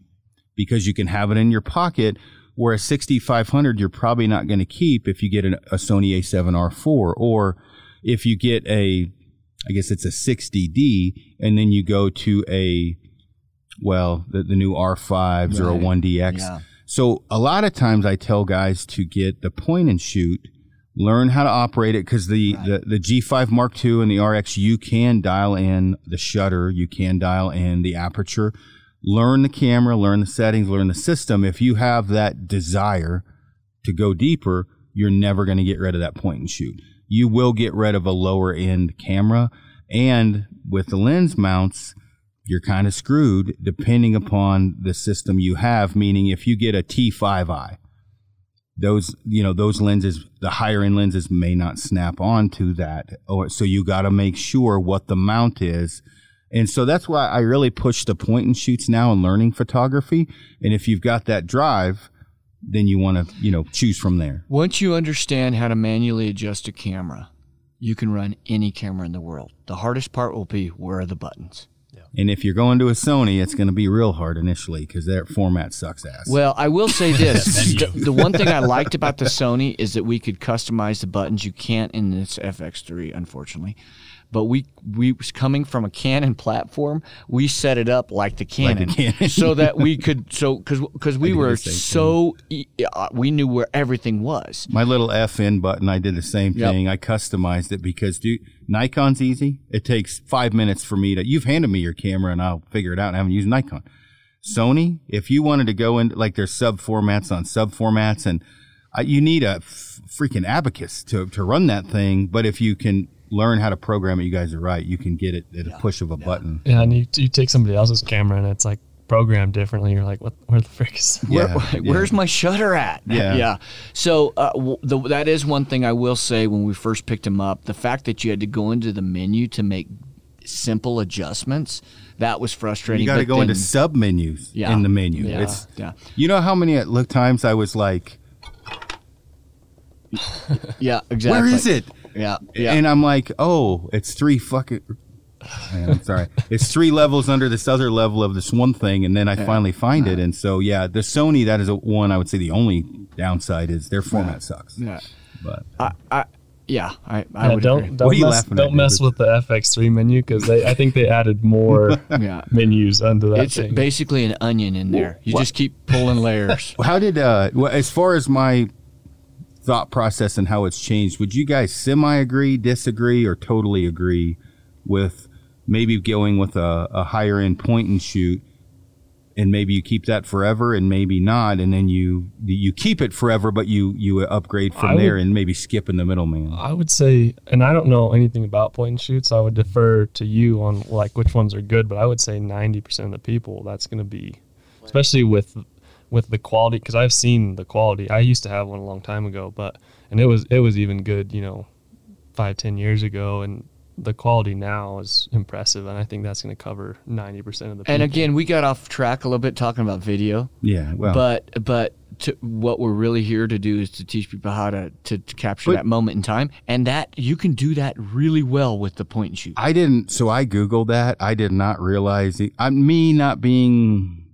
because you can have it in your pocket. Where a 6500 you're probably not going to keep if you get an, a Sony A7R4 or if you get a I guess it's a 60D, and then you go to a, well, the, the new R5s or a 1DX. Yeah. So a lot of times I tell guys to get the point and shoot, learn how to operate it because the, the, the G5 Mark II and the RX, you can dial in the shutter, you can dial in the aperture, learn the camera, learn the settings, learn the system. If you have that desire to go deeper, you're never going to get rid of that point and shoot. You will get rid of a lower end camera. And with the lens mounts, you're kind of screwed depending upon the system you have. Meaning, if you get a T5i, those you know those lenses, the higher end lenses may not snap onto that. Or so you got to make sure what the mount is. And so that's why I really push the point and shoots now in learning photography. And if you've got that drive, then you want to you know choose from there. Once you understand how to manually adjust a camera, you can run any camera in the world. The hardest part will be where are the buttons. And if you're going to a Sony, it's going to be real hard initially because their format sucks ass. Well, I will say [laughs] this: the, the one thing I liked about the Sony is that we could customize the buttons. You can't in this FX3, unfortunately. But we we was coming from a Canon platform. We set it up like the Canon, Canon. so that we [laughs] could so because because we were so e- uh, we knew where everything was. My little FN button, I did the same Yep. thing. I customized it because, dude, Nikon's easy. It takes five minutes for me to. You've handed me your camera, and I'll figure it out. I haven't used Nikon. Sony, if you wanted to go into like there's sub formats on sub formats, and uh, you need a f- freaking abacus to to run that thing. But if you can learn how to program it, you guys are right. You can get it at a push of a button. Yeah, and you, you take somebody else's camera and it's like programmed differently. You're like, what? Where the frick is? Where, Yeah, yeah. Where's my shutter at? Yeah. [laughs] yeah. So uh, w- the, that is one thing I will say when we first picked him up. The fact that you had to go into the menu to make simple adjustments that was frustrating. You got to but go into sub menus Yeah. in the menu. Yeah. It's Yeah. you know how many at look times I was like, [laughs] Yeah, exactly. where is it? Yeah, yeah. And I'm like, oh, it's three fucking. Man, I'm sorry. [laughs] It's three levels under this other level of this one thing, and then I finally find it. And so, yeah, the Sony that is a one. I would say the only downside is their format sucks. yeah. But I, I, yeah, I, I Yeah, would don't agree. don't What are you mess, laughing at, don't mess with the FX3 menu because I think they added more [laughs] Yeah. menus under that It's thing. basically an onion in there. You just keep pulling layers. [laughs] how did uh, well, as far as my thought process and how it's changed? Would you guys semi agree, disagree, or totally agree with maybe going with a, a higher end point and shoot? And maybe you keep that forever, and maybe not, and then you you keep it forever, but you you upgrade from I would- there, and maybe skip in the middleman. I would say, and I don't know anything about point and shoots. I would defer to you on like which ones are good, but I would say ninety percent of the people that's going to be, especially with with the quality. Because I've seen the quality. I used to have one a long time ago, but and it was it was even good, you know, five ten years ago, and the quality now is impressive, and I think that's going to cover ninety percent of the. People. And again, we got off track a little bit talking about video, Yeah, well, but but to, what we're really here to do is to teach people how to, to, to capture But- that moment in time, and that you can do that really well with the point and shoot. I didn't. So I googled that. I did not realize. It, I, me not being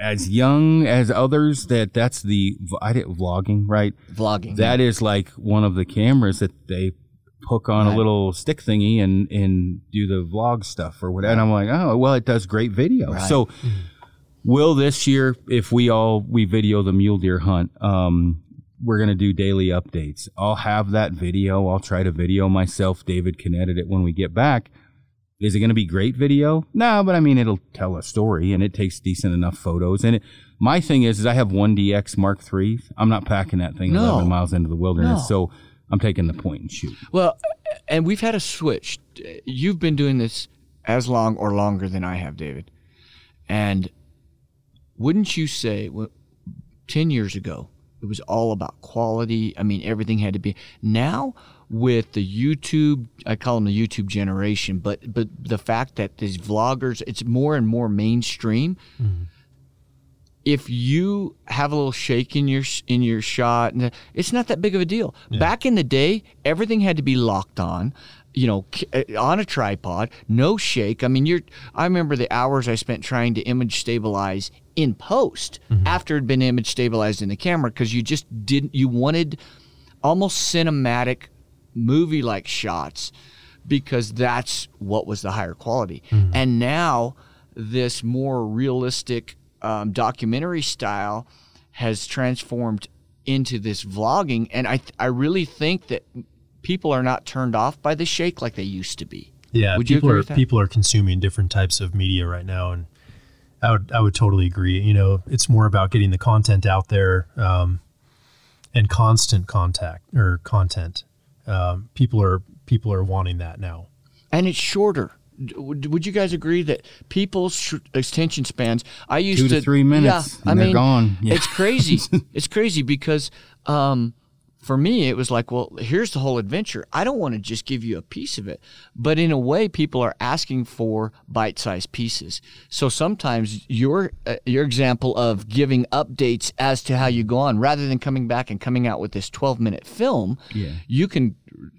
as young as others. That that's the I did vlogging right. Vlogging. That is like one of the cameras that they hook on Right. a little stick thingy and and do the vlog stuff or whatever. And I'm like, oh well, it does great video. Right. So will this year, if we all we video the mule deer hunt, um, we're gonna do daily updates. I'll have that video. I'll try to video myself. David can edit it when we get back. Is it going to be great video? No, but I mean it'll tell a story and it takes decent enough photos. And it, my thing is, is I have one DX Mark III. I'm not packing that thing No. 11 miles into the wilderness, No. so I'm taking the point and shoot. Well, and we've had a switch. You've been doing this as long or longer than I have, David. And wouldn't you say, well, 10 years ago, it was all about quality? I mean, everything had to be. Now, with the YouTube, I call them the YouTube generation, but but the fact that these vloggers, it's more and more mainstream. If you have a little shake in your in your shot, and it's not that big of a deal. Back in the day, everything had to be locked on, you know, uh, on a tripod, no shake. I mean, you're. I remember the hours I spent trying to image stabilize in post after it had been image stabilized in the camera because you just didn't. You wanted almost cinematic movie like shots because that's what was the higher quality. And now this more realistic um, documentary style has transformed into this vlogging, and I I really think that people are not turned off by the shake like they used to be. Yeah, Would you people are people are consuming different types of media right now, and I would I would totally agree. You know, it's more about getting the content out there um, and constant contact or content. Um, people are people are wanting that now. and it's shorter. Would would you guys agree that people's sh- attention spans? I used Two to three minutes, Yeah, and I they're mean, gone. Yeah. it's crazy. [laughs] it's crazy because um, for me, it was like, well, here's the whole adventure. I don't want to just give you a piece of it, but in a way, people are asking for bite-sized pieces. So sometimes your uh, your example of giving updates as to how you go on, rather than coming back and coming out with this 12-minute film, Yeah. you can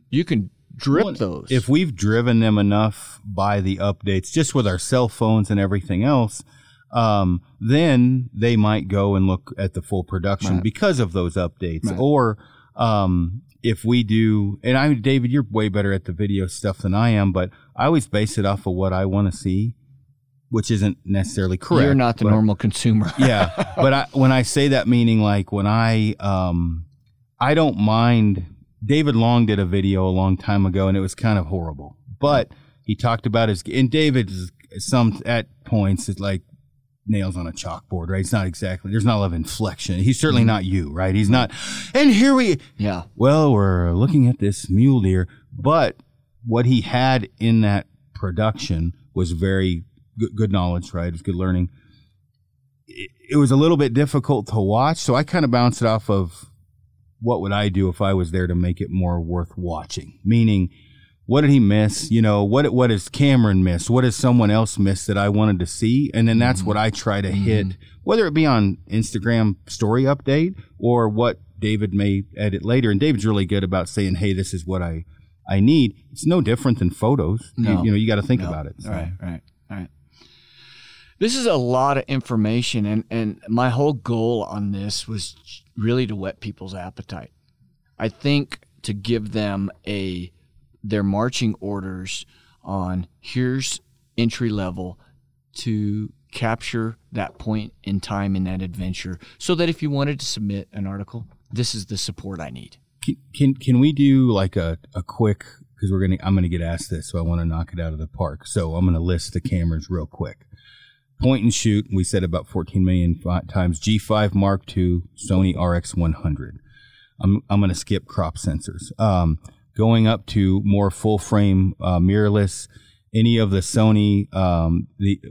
you can drip Well, those. If we've driven them enough by the updates, just with our cell phones and everything else, um, then they might go and look at the full production Right. because of those updates. Right. Or um, if we do, and I'm David, you're way better at the video stuff than I am, but I always base it off of what I want to see, which isn't necessarily correct. You're not the but- normal consumer. [laughs] yeah, but I, when I say that, meaning like when I, um, I don't mind. David Long did a video a long time ago, and it was kind of horrible. But he talked about his and David's some at points is like nails on a chalkboard, right? It's not exactly. There's not a lot of inflection. He's certainly mm-hmm. not you, right? He's not. And here we. Yeah. Well, we're looking at this mule deer, but what he had in that production was very good, good knowledge, right? It was good learning. It, it was a little bit difficult to watch, so I kind of bounced it off of what would I do if I was there to make it more worth watching? Meaning, what did he miss? You know, what what does Cameron miss? What does someone else miss that I wanted to see? And then that's what mm-hmm. I try to mm-hmm. hit, whether it be on Instagram story update or what David may edit later. And David's really good about saying, "Hey, this is what I I need." It's no different than photos. You- No. You, know, you got to think No. about it. So. Right, right, right. This is a lot of information, and, and my whole goal on this was really to whet people's appetite. I think to give them a their marching orders on here's entry level to capture that point in time in that adventure, so that if you wanted to submit an article, this is the support I need. Can, can can we do like a, a quick because we're gonna I'm gonna get asked this, so I want to knock it out of the park. So I'm gonna list the cameras real quick. Point and shoot, we said about 14 million times. G5 Mark II, Sony RX100. I'm I'm gonna skip crop sensors. Um, going up to more full frame uh, mirrorless. Any of the Sony um, the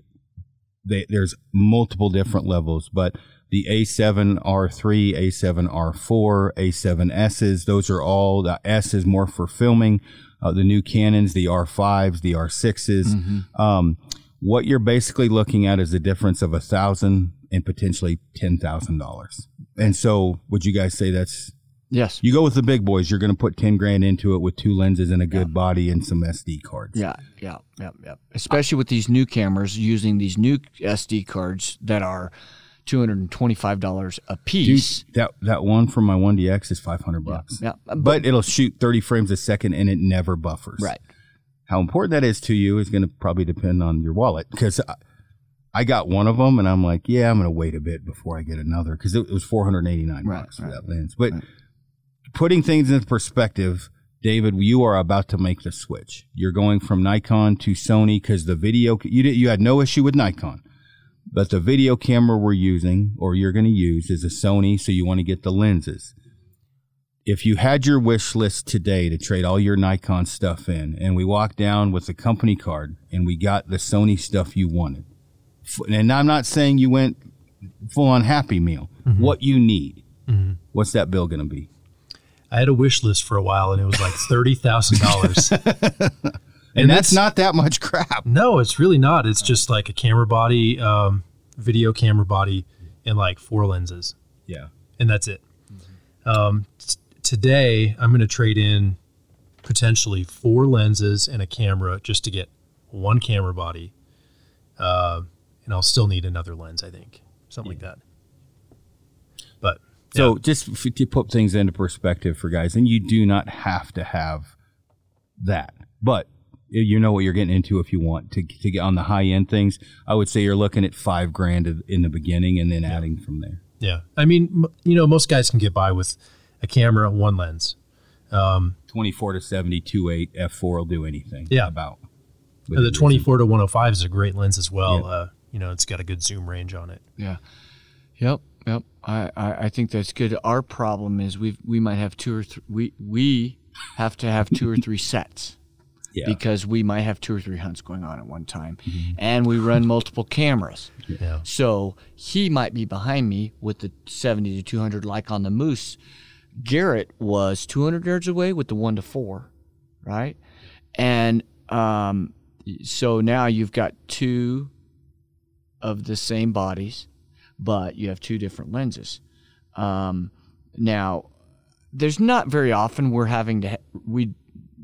they, there's multiple different levels, but the A7R3, A7R4, A7Ss, those are all the S is more for filming. Uh, the new Canons, the R5s, the R6s. Um, what you're basically looking at is the difference of a thousand and potentially ten thousand dollars. And so, would you guys say that's Yes. you go with the big boys? You're going to put ten grand into it with two lenses and a good body and some SD cards. Yeah, yeah, yeah, yeah. Especially with these new cameras using these new SD cards that are two hundred and twenty-five dollars a Dude, piece. that that one from my 1DX is 500 bucks. yeah, but- but it'll shoot 30 frames a second and it never buffers. Right. How important that is to you is going to probably depend on your wallet because I, I got one of them and I'm like, yeah, I'm going to wait a bit before I get another because it, was 489 Right, bucks for right, that lens. But right. Putting things into perspective, David, you are about to make the switch. You're going from Nikon to Sony because the video you did you had no issue with Nikon. But the video camera we're using or you're going to use is a Sony, so you want to get the lenses if you had your wish list today to trade all your Nikon stuff in, and we walked down with the company card and we got the Sony stuff you wanted, and I'm not saying you went full on Happy Meal, mm-hmm. what you need, mm-hmm. what's that bill going to be? I had a wish list for a while, and it was like thirty thousand dollars. [laughs] And, that's, not that much crap. No, it's really not. It's just like a camera body, um, video camera body, and like four lenses, Yeah. and that's it. Um, t- today, I'm going to trade in potentially four lenses and a camera just to get one camera body, uh, and I'll still need another lens. I think something like that. But So just f- to put things into perspective for guys, and you do not have to have that, but you know what you're getting into if you want to to get on the high end things. I would say you're looking at five grand in- in the beginning and then adding from there. yeah, I mean, m- you know, most guys can get by with a camera, one lens. 24 to 72 8 f4 will do anything Yeah. about the 24 to 105 is a great lens as well. Yeah. Uh, you know, it's got a good zoom range on it. Yeah. Yep. Yep. I, I, think that's good. Our problem is we we might have two or three. We we have to have two or three sets [laughs] yeah because we might have two or three hunts going on at one time, and we run multiple cameras. Yeah. So he might be behind me with the 70 to 200 like on the Moose. Garrett was 200 yards away with the 1 to 4, right? And um, so now you've got two of the same bodies, but you have two different lenses. Um, now, there's not very often we're having to we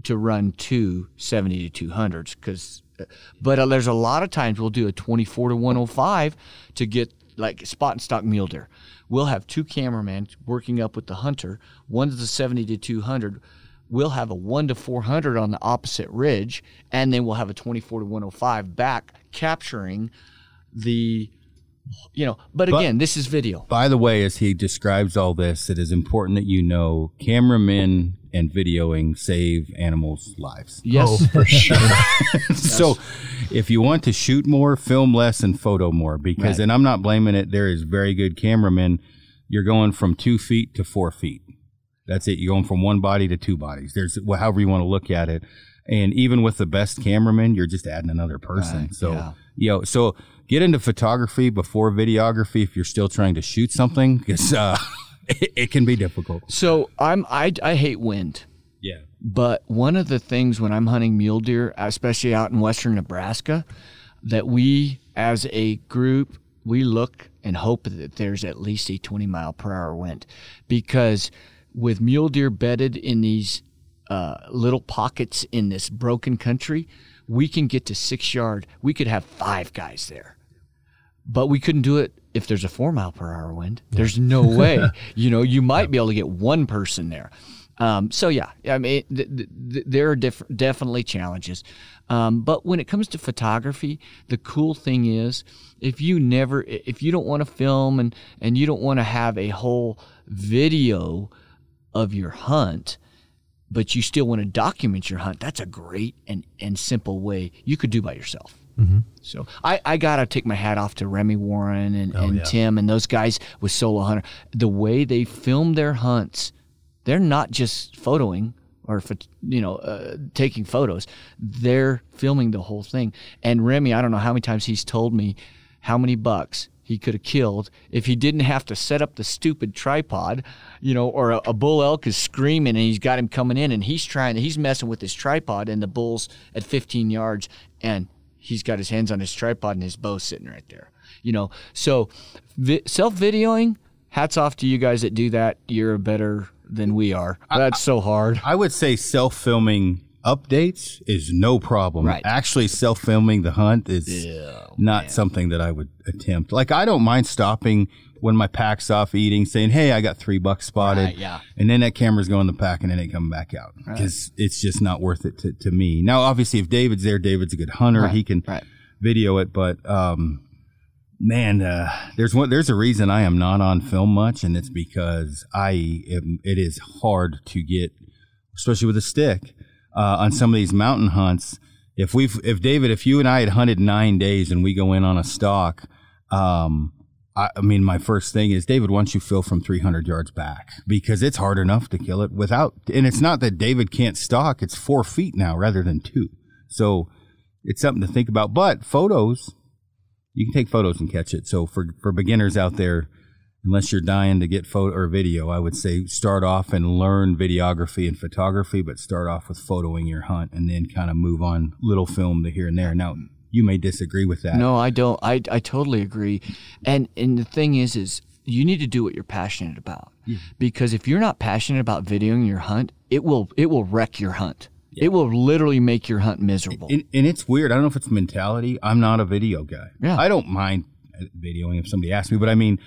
to run two 70 to 200s because but uh, there's a lot of times we'll do a 24 to 105 to get like spot and stock mule deer. We'll have two cameramen working up with the hunter. One's the 70 to 200 we'll have a 1 to 400 on the opposite ridge and then we'll have a 24 to 105 back capturing the you know but again this is video. by the way as he describes all this it is important that you know cameramen and videoing save animals lives. Yes. Oh, for sure. [laughs] so if you want to shoot more film less and photo more because Right. and i'm not blaming it there is very good cameramen. You're going from two feet to four feet. That's it. You're going from one body to two bodies. There's however you want to look at it. And even with the best cameraman you're just adding another person. Right, so yeah. you know, so get into photography before videography if you're still trying to shoot something because uh, [laughs] it, it can be difficult. So I'm I I hate wind. Yeah. But one of the things when I'm hunting mule deer, especially out in western Nebraska, that we as a group we look and hope that there's at least a 20 mile per hour wind because with mule deer bedded in these uh, little pockets in this broken country, we can get to six yard. We could have five guys there, but we couldn't do it if there's a four mile per hour wind. There's no [laughs] way. you know, you might be able to get one person there. Um, so yeah, I mean, th- th- there are diff- definitely challenges. Um, but when it comes to photography, the cool thing is if you never, if you don't want to film and and you don't want to have a whole video of your hunt, but you still want to document your hunt, that's a great and and simple way you could do by yourself. So I, I gotta take my hat off to Remi Warren and, and yeah. Tim and those guys with Solo Hunter. The way they film their hunts, they're not just photoing or you know uh, taking photos. They're filming the whole thing. And Remy, I don't know how many times he's told me how many bucks he could have killed if he didn't have to set up the stupid tripod, you know, or a, a bull elk is screaming and he's got him coming in and he's trying, he's messing with his tripod and the bull's at 15 yards and he's got his hands on his tripod and his bow sitting right there, you know. So vi- self videoing, hats off to you guys that do that. You're better than we are. That's so hard. I would say self filming updates is no problem. Right. Actually, self filming the hunt is not something that I would attempt. Like, I don't mind stopping when my pack's off eating, saying, Hey, I got three bucks spotted. Right, yeah. And then that camera's going in the pack and then it coming back out because it's just not worth it to, to me. Now, obviously, if David's there, David's a good hunter. He can right. video it, but, um, man, uh, there's one, there's a reason I am not on film much, and it's because I am, it is hard to get, especially with a stick, uh, on some of these mountain hunts. If we've, if David, if you and I had hunted nine days and we go in on a stalk, um, I, I mean, my first thing is, David, once you fill from 300 yards back, because it's hard enough to kill it without, and it's not that David can't stalk, it's four feet now rather than two. So it's something to think about. But photos, you can take photos and catch it. So for, for beginners out there, unless you're dying to get photo or video, I would say start off and learn videography and photography, but start off with photoing your hunt and then kind of move on little film to here and there. Now, you may disagree with that. No, I don't. I, I totally agree. And and the thing is, is you need to do what you're passionate about. Because if you're not passionate about videoing your hunt, it will it will wreck your hunt. It will literally make your hunt miserable. And, and it's weird. I don't know if it's mentality. I'm not a video guy. Yeah. I don't mind videoing if somebody asks me, but I mean,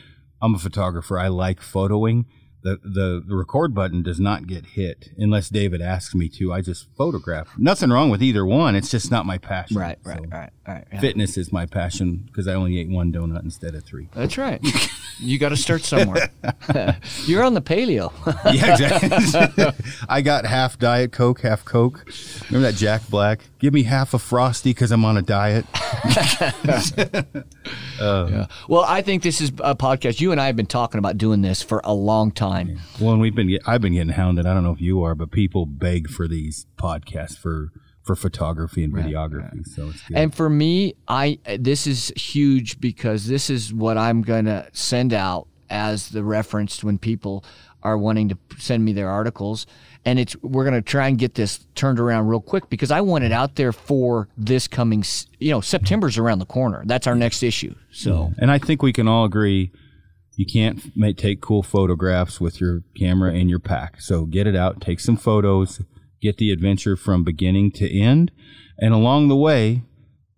I'm a photographer. I like photoing. The, the the record button does not get hit unless David asks me to. I just photograph. Nothing wrong with either one. It's just not my passion. right, right, So right, right. yeah. Fitness is my passion because I only ate one donut instead of three. That's right. you got to start somewhere. [laughs] you're on the paleo. Yeah, exactly. [laughs] I got half Diet Coke, half Coke. Remember that Jack Black? Give me half a Frosty because I'm on a diet. [laughs] Uh, yeah. Well, I think this is a podcast. You and I have been talking about doing this for a long time. Well, and we've been I've been getting hounded. I don't know if you are, but people beg for these podcasts for for photography and videography. So it's good. And for me, I this is huge because this is what I'm gonna send out as the reference when people are wanting to send me their articles. And it's we're gonna try and get this turned around real quick because I want it out there for this coming. You know, September's around the corner. That's our next issue. So and I think we can all agree you can't make, take cool photographs with your camera in your pack. So get it out, take some photos, get the adventure from beginning to end, and along the way,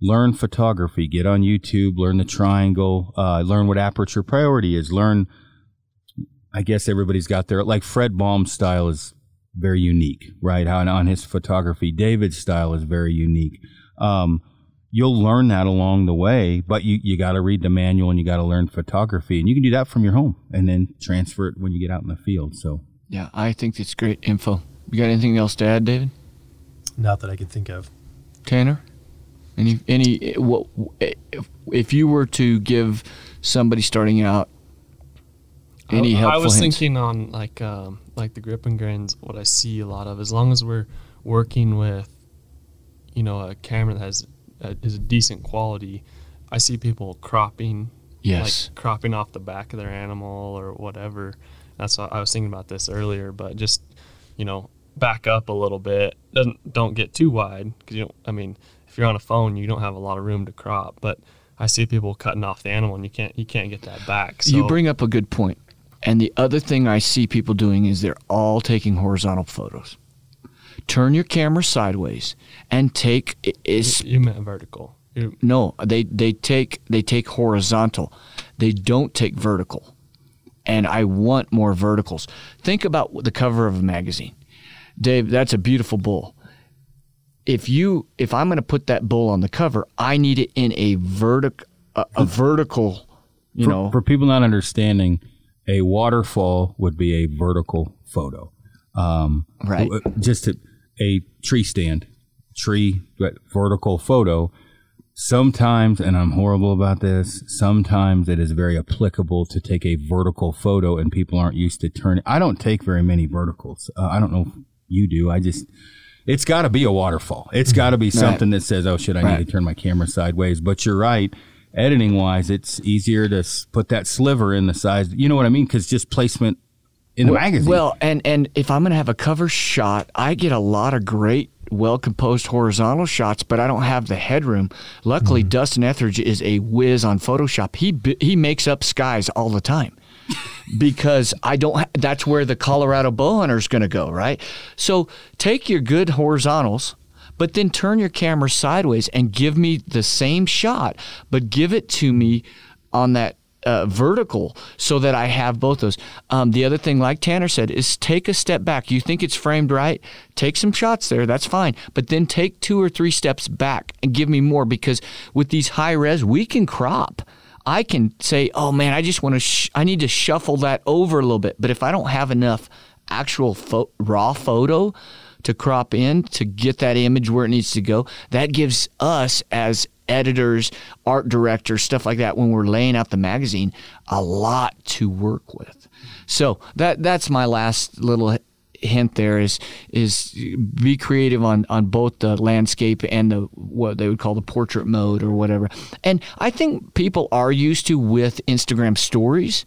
learn photography. Get on YouTube, learn the triangle, uh, learn what aperture priority is, learn. I guess everybody's got their like Fred Baum's style is very unique, right? On, on his photography, David's style is very unique. Um, you'll learn that along the way, but you, you got to read the manual and you got to learn photography, and you can do that from your home and then transfer it when you get out in the field. So yeah, I think it's great info. You got anything else to add, David? Not that I can think of. Tanner? Any any what if, if you were to give somebody starting out any help? helpful I was hints? thinking on like um, like the grip and grins. What I see a lot of, as long as we're working with, you know, a camera that has uh, is a decent quality, I see people cropping, Yes. like cropping off the back of their animal or whatever. That's what I was thinking about this earlier, but just you know, back up a little bit. Doesn't don't get too wide because you don't. I mean, if you're on a phone, you don't have a lot of room to crop. But I see people cutting off the animal, and you can't you can't get that back. So you bring up a good point. And the other thing I see people doing is they're all taking horizontal photos. Turn your camera sideways and take is you meant vertical. You- no, they they take they take horizontal. They don't take vertical. And I want more verticals. Think about the cover of a magazine. Dave, that's a beautiful bull. If you if I'm going to put that bull on the cover, I need it in a vertic a, a vertical, you for, know. for people not understanding, a waterfall would be a vertical photo. Um, Right. Just a, a tree stand, tree but vertical photo. Sometimes, and I'm horrible about this. Sometimes it is very applicable to take a vertical photo, and people aren't used to turning. I don't take very many verticals. Uh, I don't know you do. I just it's got to be a waterfall. It's got to be something that says, "Oh shit, I Right. need to turn my camera sideways." But you're right. Editing wise, it's easier to put that sliver in the size. You know what I mean? Because just placement in the magazine. Well, and and if I'm going to have a cover shot, I get a lot of great, well composed horizontal shots, but I don't have the headroom. Luckily, Mm-hmm. Dustin Etheridge is a whiz on Photoshop. He he makes up skies all the time. Because I don't. Ha- that's where the Colorado bow hunter is going to go, right? So take your good horizontals, but then turn your camera sideways and give me the same shot, but give it to me on that uh, vertical so that I have both those. Um, the other thing, like Tanner said, is take a step back. You think it's framed right? Take some shots there. That's fine. But then take two or three steps back and give me more because with these high res, we can crop. I can say, oh man, I just want to, sh- I need to shuffle that over a little bit. But if I don't have enough actual pho- raw photo to crop in to get that image where it needs to go, that gives us as editors, art directors, stuff like that, when we're laying out the magazine, a lot to work with. So that that's my last little hint there is is be creative on on both the landscape and the what they would call the portrait mode or whatever. And I think people are used to with Instagram stories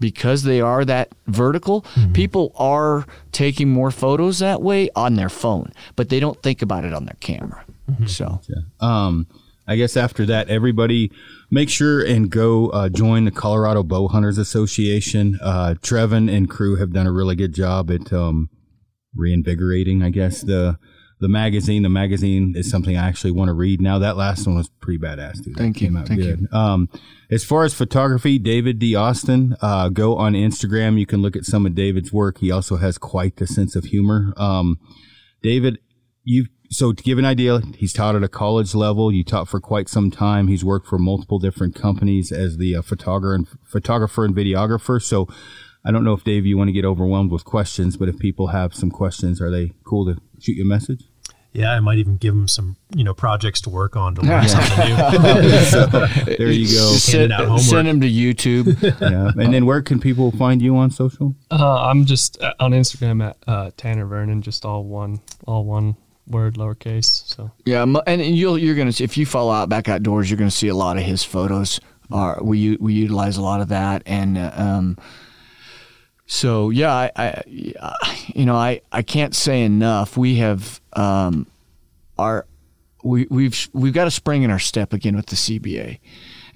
because they are that vertical, people are taking more photos that way on their phone, but they don't think about it on their camera. So yeah. Um, I guess after that, everybody make sure and go uh, join the Colorado Bow Hunters Association. Uh, Trevin and crew have done a really good job at um, reinvigorating, I guess, the the magazine. The magazine is something I actually want to read now. That last one was pretty badass, dude. Thank you. Thank good. Um, as far as photography, David D. Austin, uh, go on Instagram. You can look at some of David's work. He also has quite the sense of humor. Um, David, you so to give an idea, he's taught at a college level. You taught for quite some time. He's worked for multiple different companies as the uh, photographer and photographer and videographer. So I don't know if Dave, you want to get overwhelmed with questions, but if people have some questions, are they cool to shoot you a message? Yeah, I might even give them some, you know, projects to work on to learn something new. [laughs] [laughs] so there you go. Handing out send them to YouTube. [laughs] Yeah. And then where can people find you on social? Uh, I'm just uh, on Instagram at uh, Tanner Vernon, just all one, all one word, lowercase. So Yeah, and you'll you're gonna see, if you follow out back Outdoors, you're gonna see a lot of his photos. Are we we utilize a lot of that, and uh, um, so yeah, I, I you know I I can't say enough. We have um, our we we've we've got a spring in our step again with the CBA.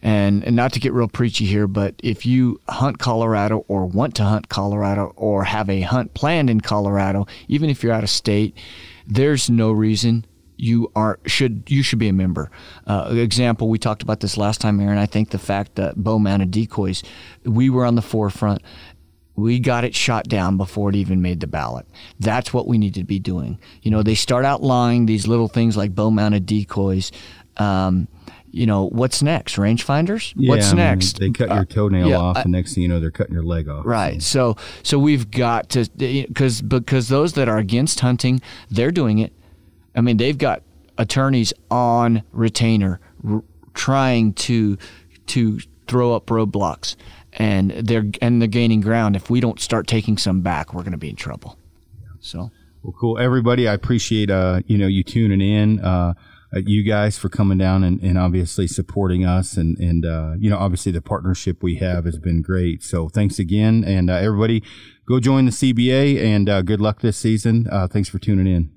And, and not to get real preachy here, but if you hunt Colorado or want to hunt Colorado or have a hunt planned in Colorado, even if you're out of state, there's no reason you are should you should be a member. Uh, example, we talked about this last time, Aaron. I think the fact that bow mounted decoys, we were on the forefront. We got it shot down before it even made the ballot. That's what we need to be doing. You know, they start outlying these little things like bow mounted decoys. Um, you know, what's next? Rangefinders? what's I mean, next? they cut your Uh, toenail yeah, off, I- and next thing you know, they're cutting your leg off. Right. So so we've got to because because those that are against hunting, they're doing it. I mean, they've got attorneys on retainer r- trying to to throw up roadblocks, and they're and they're gaining ground. If we don't start taking some back, we're going to be in trouble. So Well, cool, everybody. I appreciate uh, you know you tuning in. Uh, uh, you guys for coming down and, and obviously supporting us. And, and uh, you know, obviously the partnership we have has been great. So thanks again. And uh, everybody, go join the CBA and uh, good luck this season. Uh, thanks for tuning in.